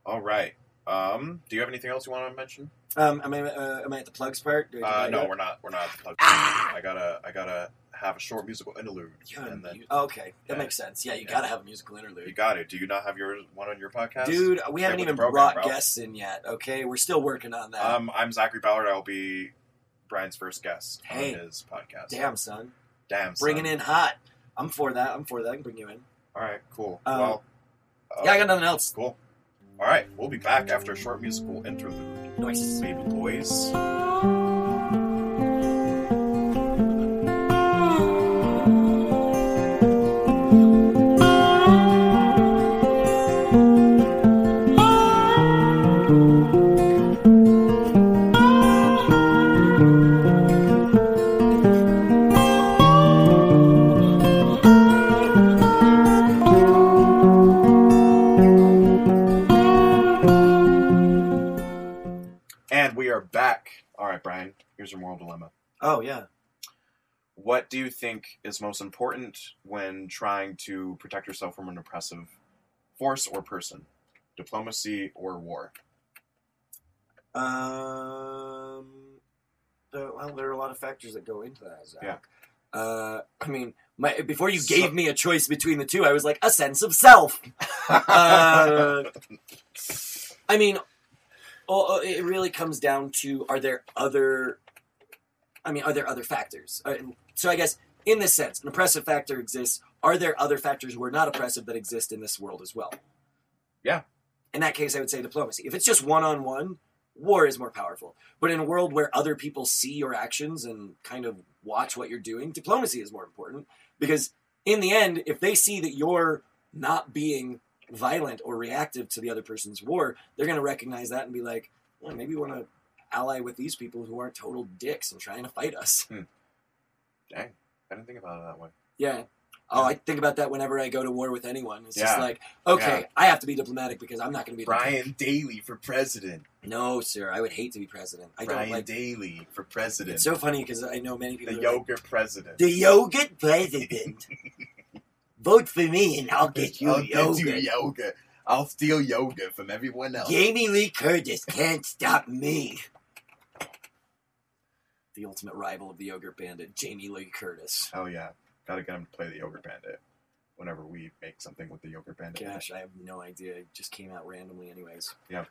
All right. Um, do you have anything else you want to mention? Um, am I uh, am I at the plugs part? Do I- do Uh, no, we're not. We're not. At the plug. Ah! I gotta. I gotta have a short musical interlude, Yeah, and then you- okay, that Yeah. makes sense. Yeah, you Yeah. gotta have a musical interlude. you got it. Do you not have your one on your podcast, Dude, we haven't even brought bro. guests in yet. Okay, we're still working on that. Um, I'm Zachary Ballard. I'll be Brian's first guest Hey. on his podcast. Damn, son, Damn. son. bringing in hot. I'm for that. I'm for that. I can bring you in. All right. Cool. Um, well. uh, yeah, I got nothing else. Cool. All right. We'll be back after a short musical interlude. Nice. Baby boys. What do you think is most important when trying to protect yourself from an oppressive force or person? Diplomacy or war? Um. well, there are a lot of factors that go into that. Zach. Yeah. Uh, I mean, my before you So- gave me a choice between the two, I was like a sense of self. Uh, I mean, oh, oh, it really comes down to are there other? I mean, are there other factors? So I guess in this sense, an oppressive factor exists. Are there other factors who are not oppressive that exist in this world as well? Yeah. In that case, I would say diplomacy. If it's just one on one, war is more powerful. But in a world where other people see your actions and kind of watch what you're doing, diplomacy is more important because in the end, if they see that you're not being violent or reactive to the other person's war, they're going to recognize that and be like, well, maybe we want to ally with these people who aren't total dicks and trying to fight us. Hmm. Dang. I didn't think about it that way. Yeah. Oh, I think about that whenever I go to war with anyone. It's just Yeah. like, okay, Yeah. I have to be diplomatic because I'm not going to be the Brian Daly for president. No, sir, I would hate to be president. I Brian don't like. Daly for president. It's so funny because I know many people. the are like, yogurt president. the yogurt president. Vote for me and I'll get you I'll get you yogurt. I'll steal yogurt from everyone else. Jamie Lee Curtis can't stop me. The ultimate rival of the yogurt bandit, Jamie Lee Curtis. Hell yeah. Gotta get him to play the yogurt bandit whenever we make something with the yogurt bandit. Gosh, I have no idea. It just came out randomly, anyways. Yeah.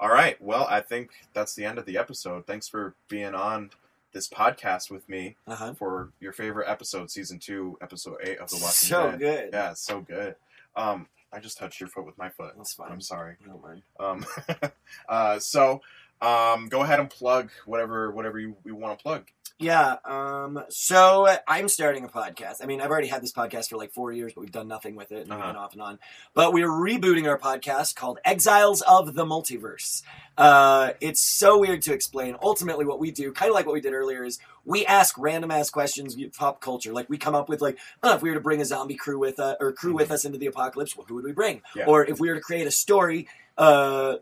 All right. Well, I think that's the end of the episode. Thanks for being on this podcast with me Uh huh. for your favorite episode, season two, episode eight of The Walking So Dead. good. Yeah, so good. Um, I just touched your foot with my foot. That's fine. I'm sorry. I don't mind. Um, uh, so um, go ahead and plug whatever whatever you, you want to plug. Yeah. Um. So I'm starting a podcast. I mean, I've already had this podcast for like four years, but we've done nothing with it, and Uh-huh. been off and on. But we're rebooting our podcast called Exiles of the Multiverse. Uh, it's so weird to explain. Ultimately, what we do, kind of like what we did earlier, is we ask random ass questions of pop culture. Like we come up with like, oh, if we were to bring a zombie crew with us or crew with us into the apocalypse, well, who would we bring? Mm-hmm. Yeah. Or if we were to create a story. Uh,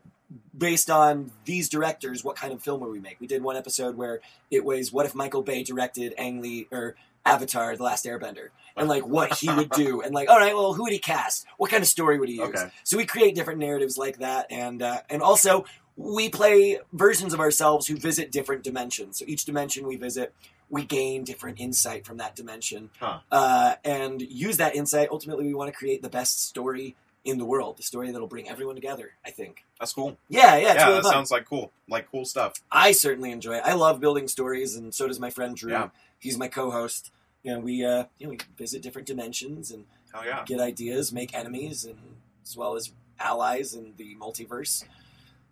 based on these directors, what kind of film would we make? We did one episode where it was what if Michael Bay directed Ang Lee or Avatar: The Last Airbender, and like what he would do, and like, all right, well, who would he cast? What kind of story would he use? Okay. So we create different narratives like that, and uh, and also we play versions of ourselves who visit different dimensions. So each dimension we visit, we gain different insight from that dimension, Huh. uh, and use that insight. Ultimately, we want to create the best story in the world, the story that'll bring everyone together. I think. That's cool. Yeah, yeah, yeah, really that fun. sounds like cool. Like cool stuff. I certainly enjoy it. I love building stories, and so does my friend Drew. Yeah. He's my co-host. You know, we uh, you know we visit different dimensions and Hell yeah. get ideas, make enemies, and as well as allies in the multiverse.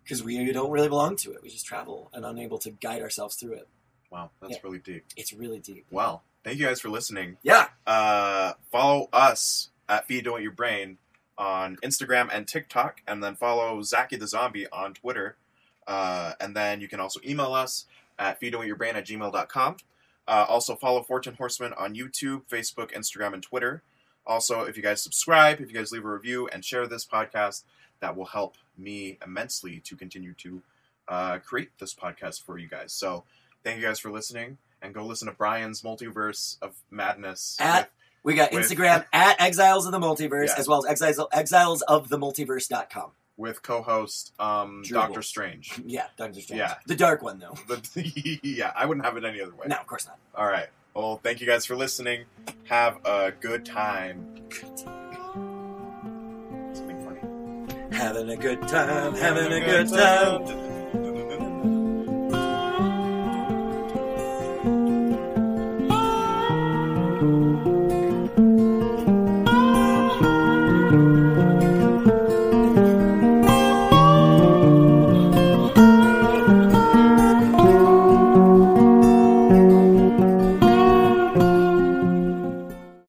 Because we don't really belong to it. We just travel and unable to guide ourselves through it. Wow, that's Yeah. really deep. It's really deep. Wow. Thank you guys for listening. Yeah. Uh, follow us at Feed Don't Your Brain on Instagram and TikTok, and then follow Zachy the Zombie on Twitter. Uh, and then you can also email us at feeddon'teatyourbrain at gmail.com. Uh, also follow Fortune Horseman on YouTube, Facebook, Instagram, and Twitter. Also, if you guys subscribe, if you guys leave a review and share this podcast, that will help me immensely to continue to uh, create this podcast for you guys. So thank you guys for listening, and go listen to Brian's Multiverse of Madness. At- We got With- Instagram at Exiles of the Multiverse, Yeah. as well as exiles, exiles of the multiverse.com. with co-host um, Doctor Strange. Yeah, Doctor Strange. Yeah. The dark one, though. The, yeah, I wouldn't have it any other way. No, of course not. All right. Well, thank you guys for listening. Have a good time. Something funny. Having a good time, having a good time.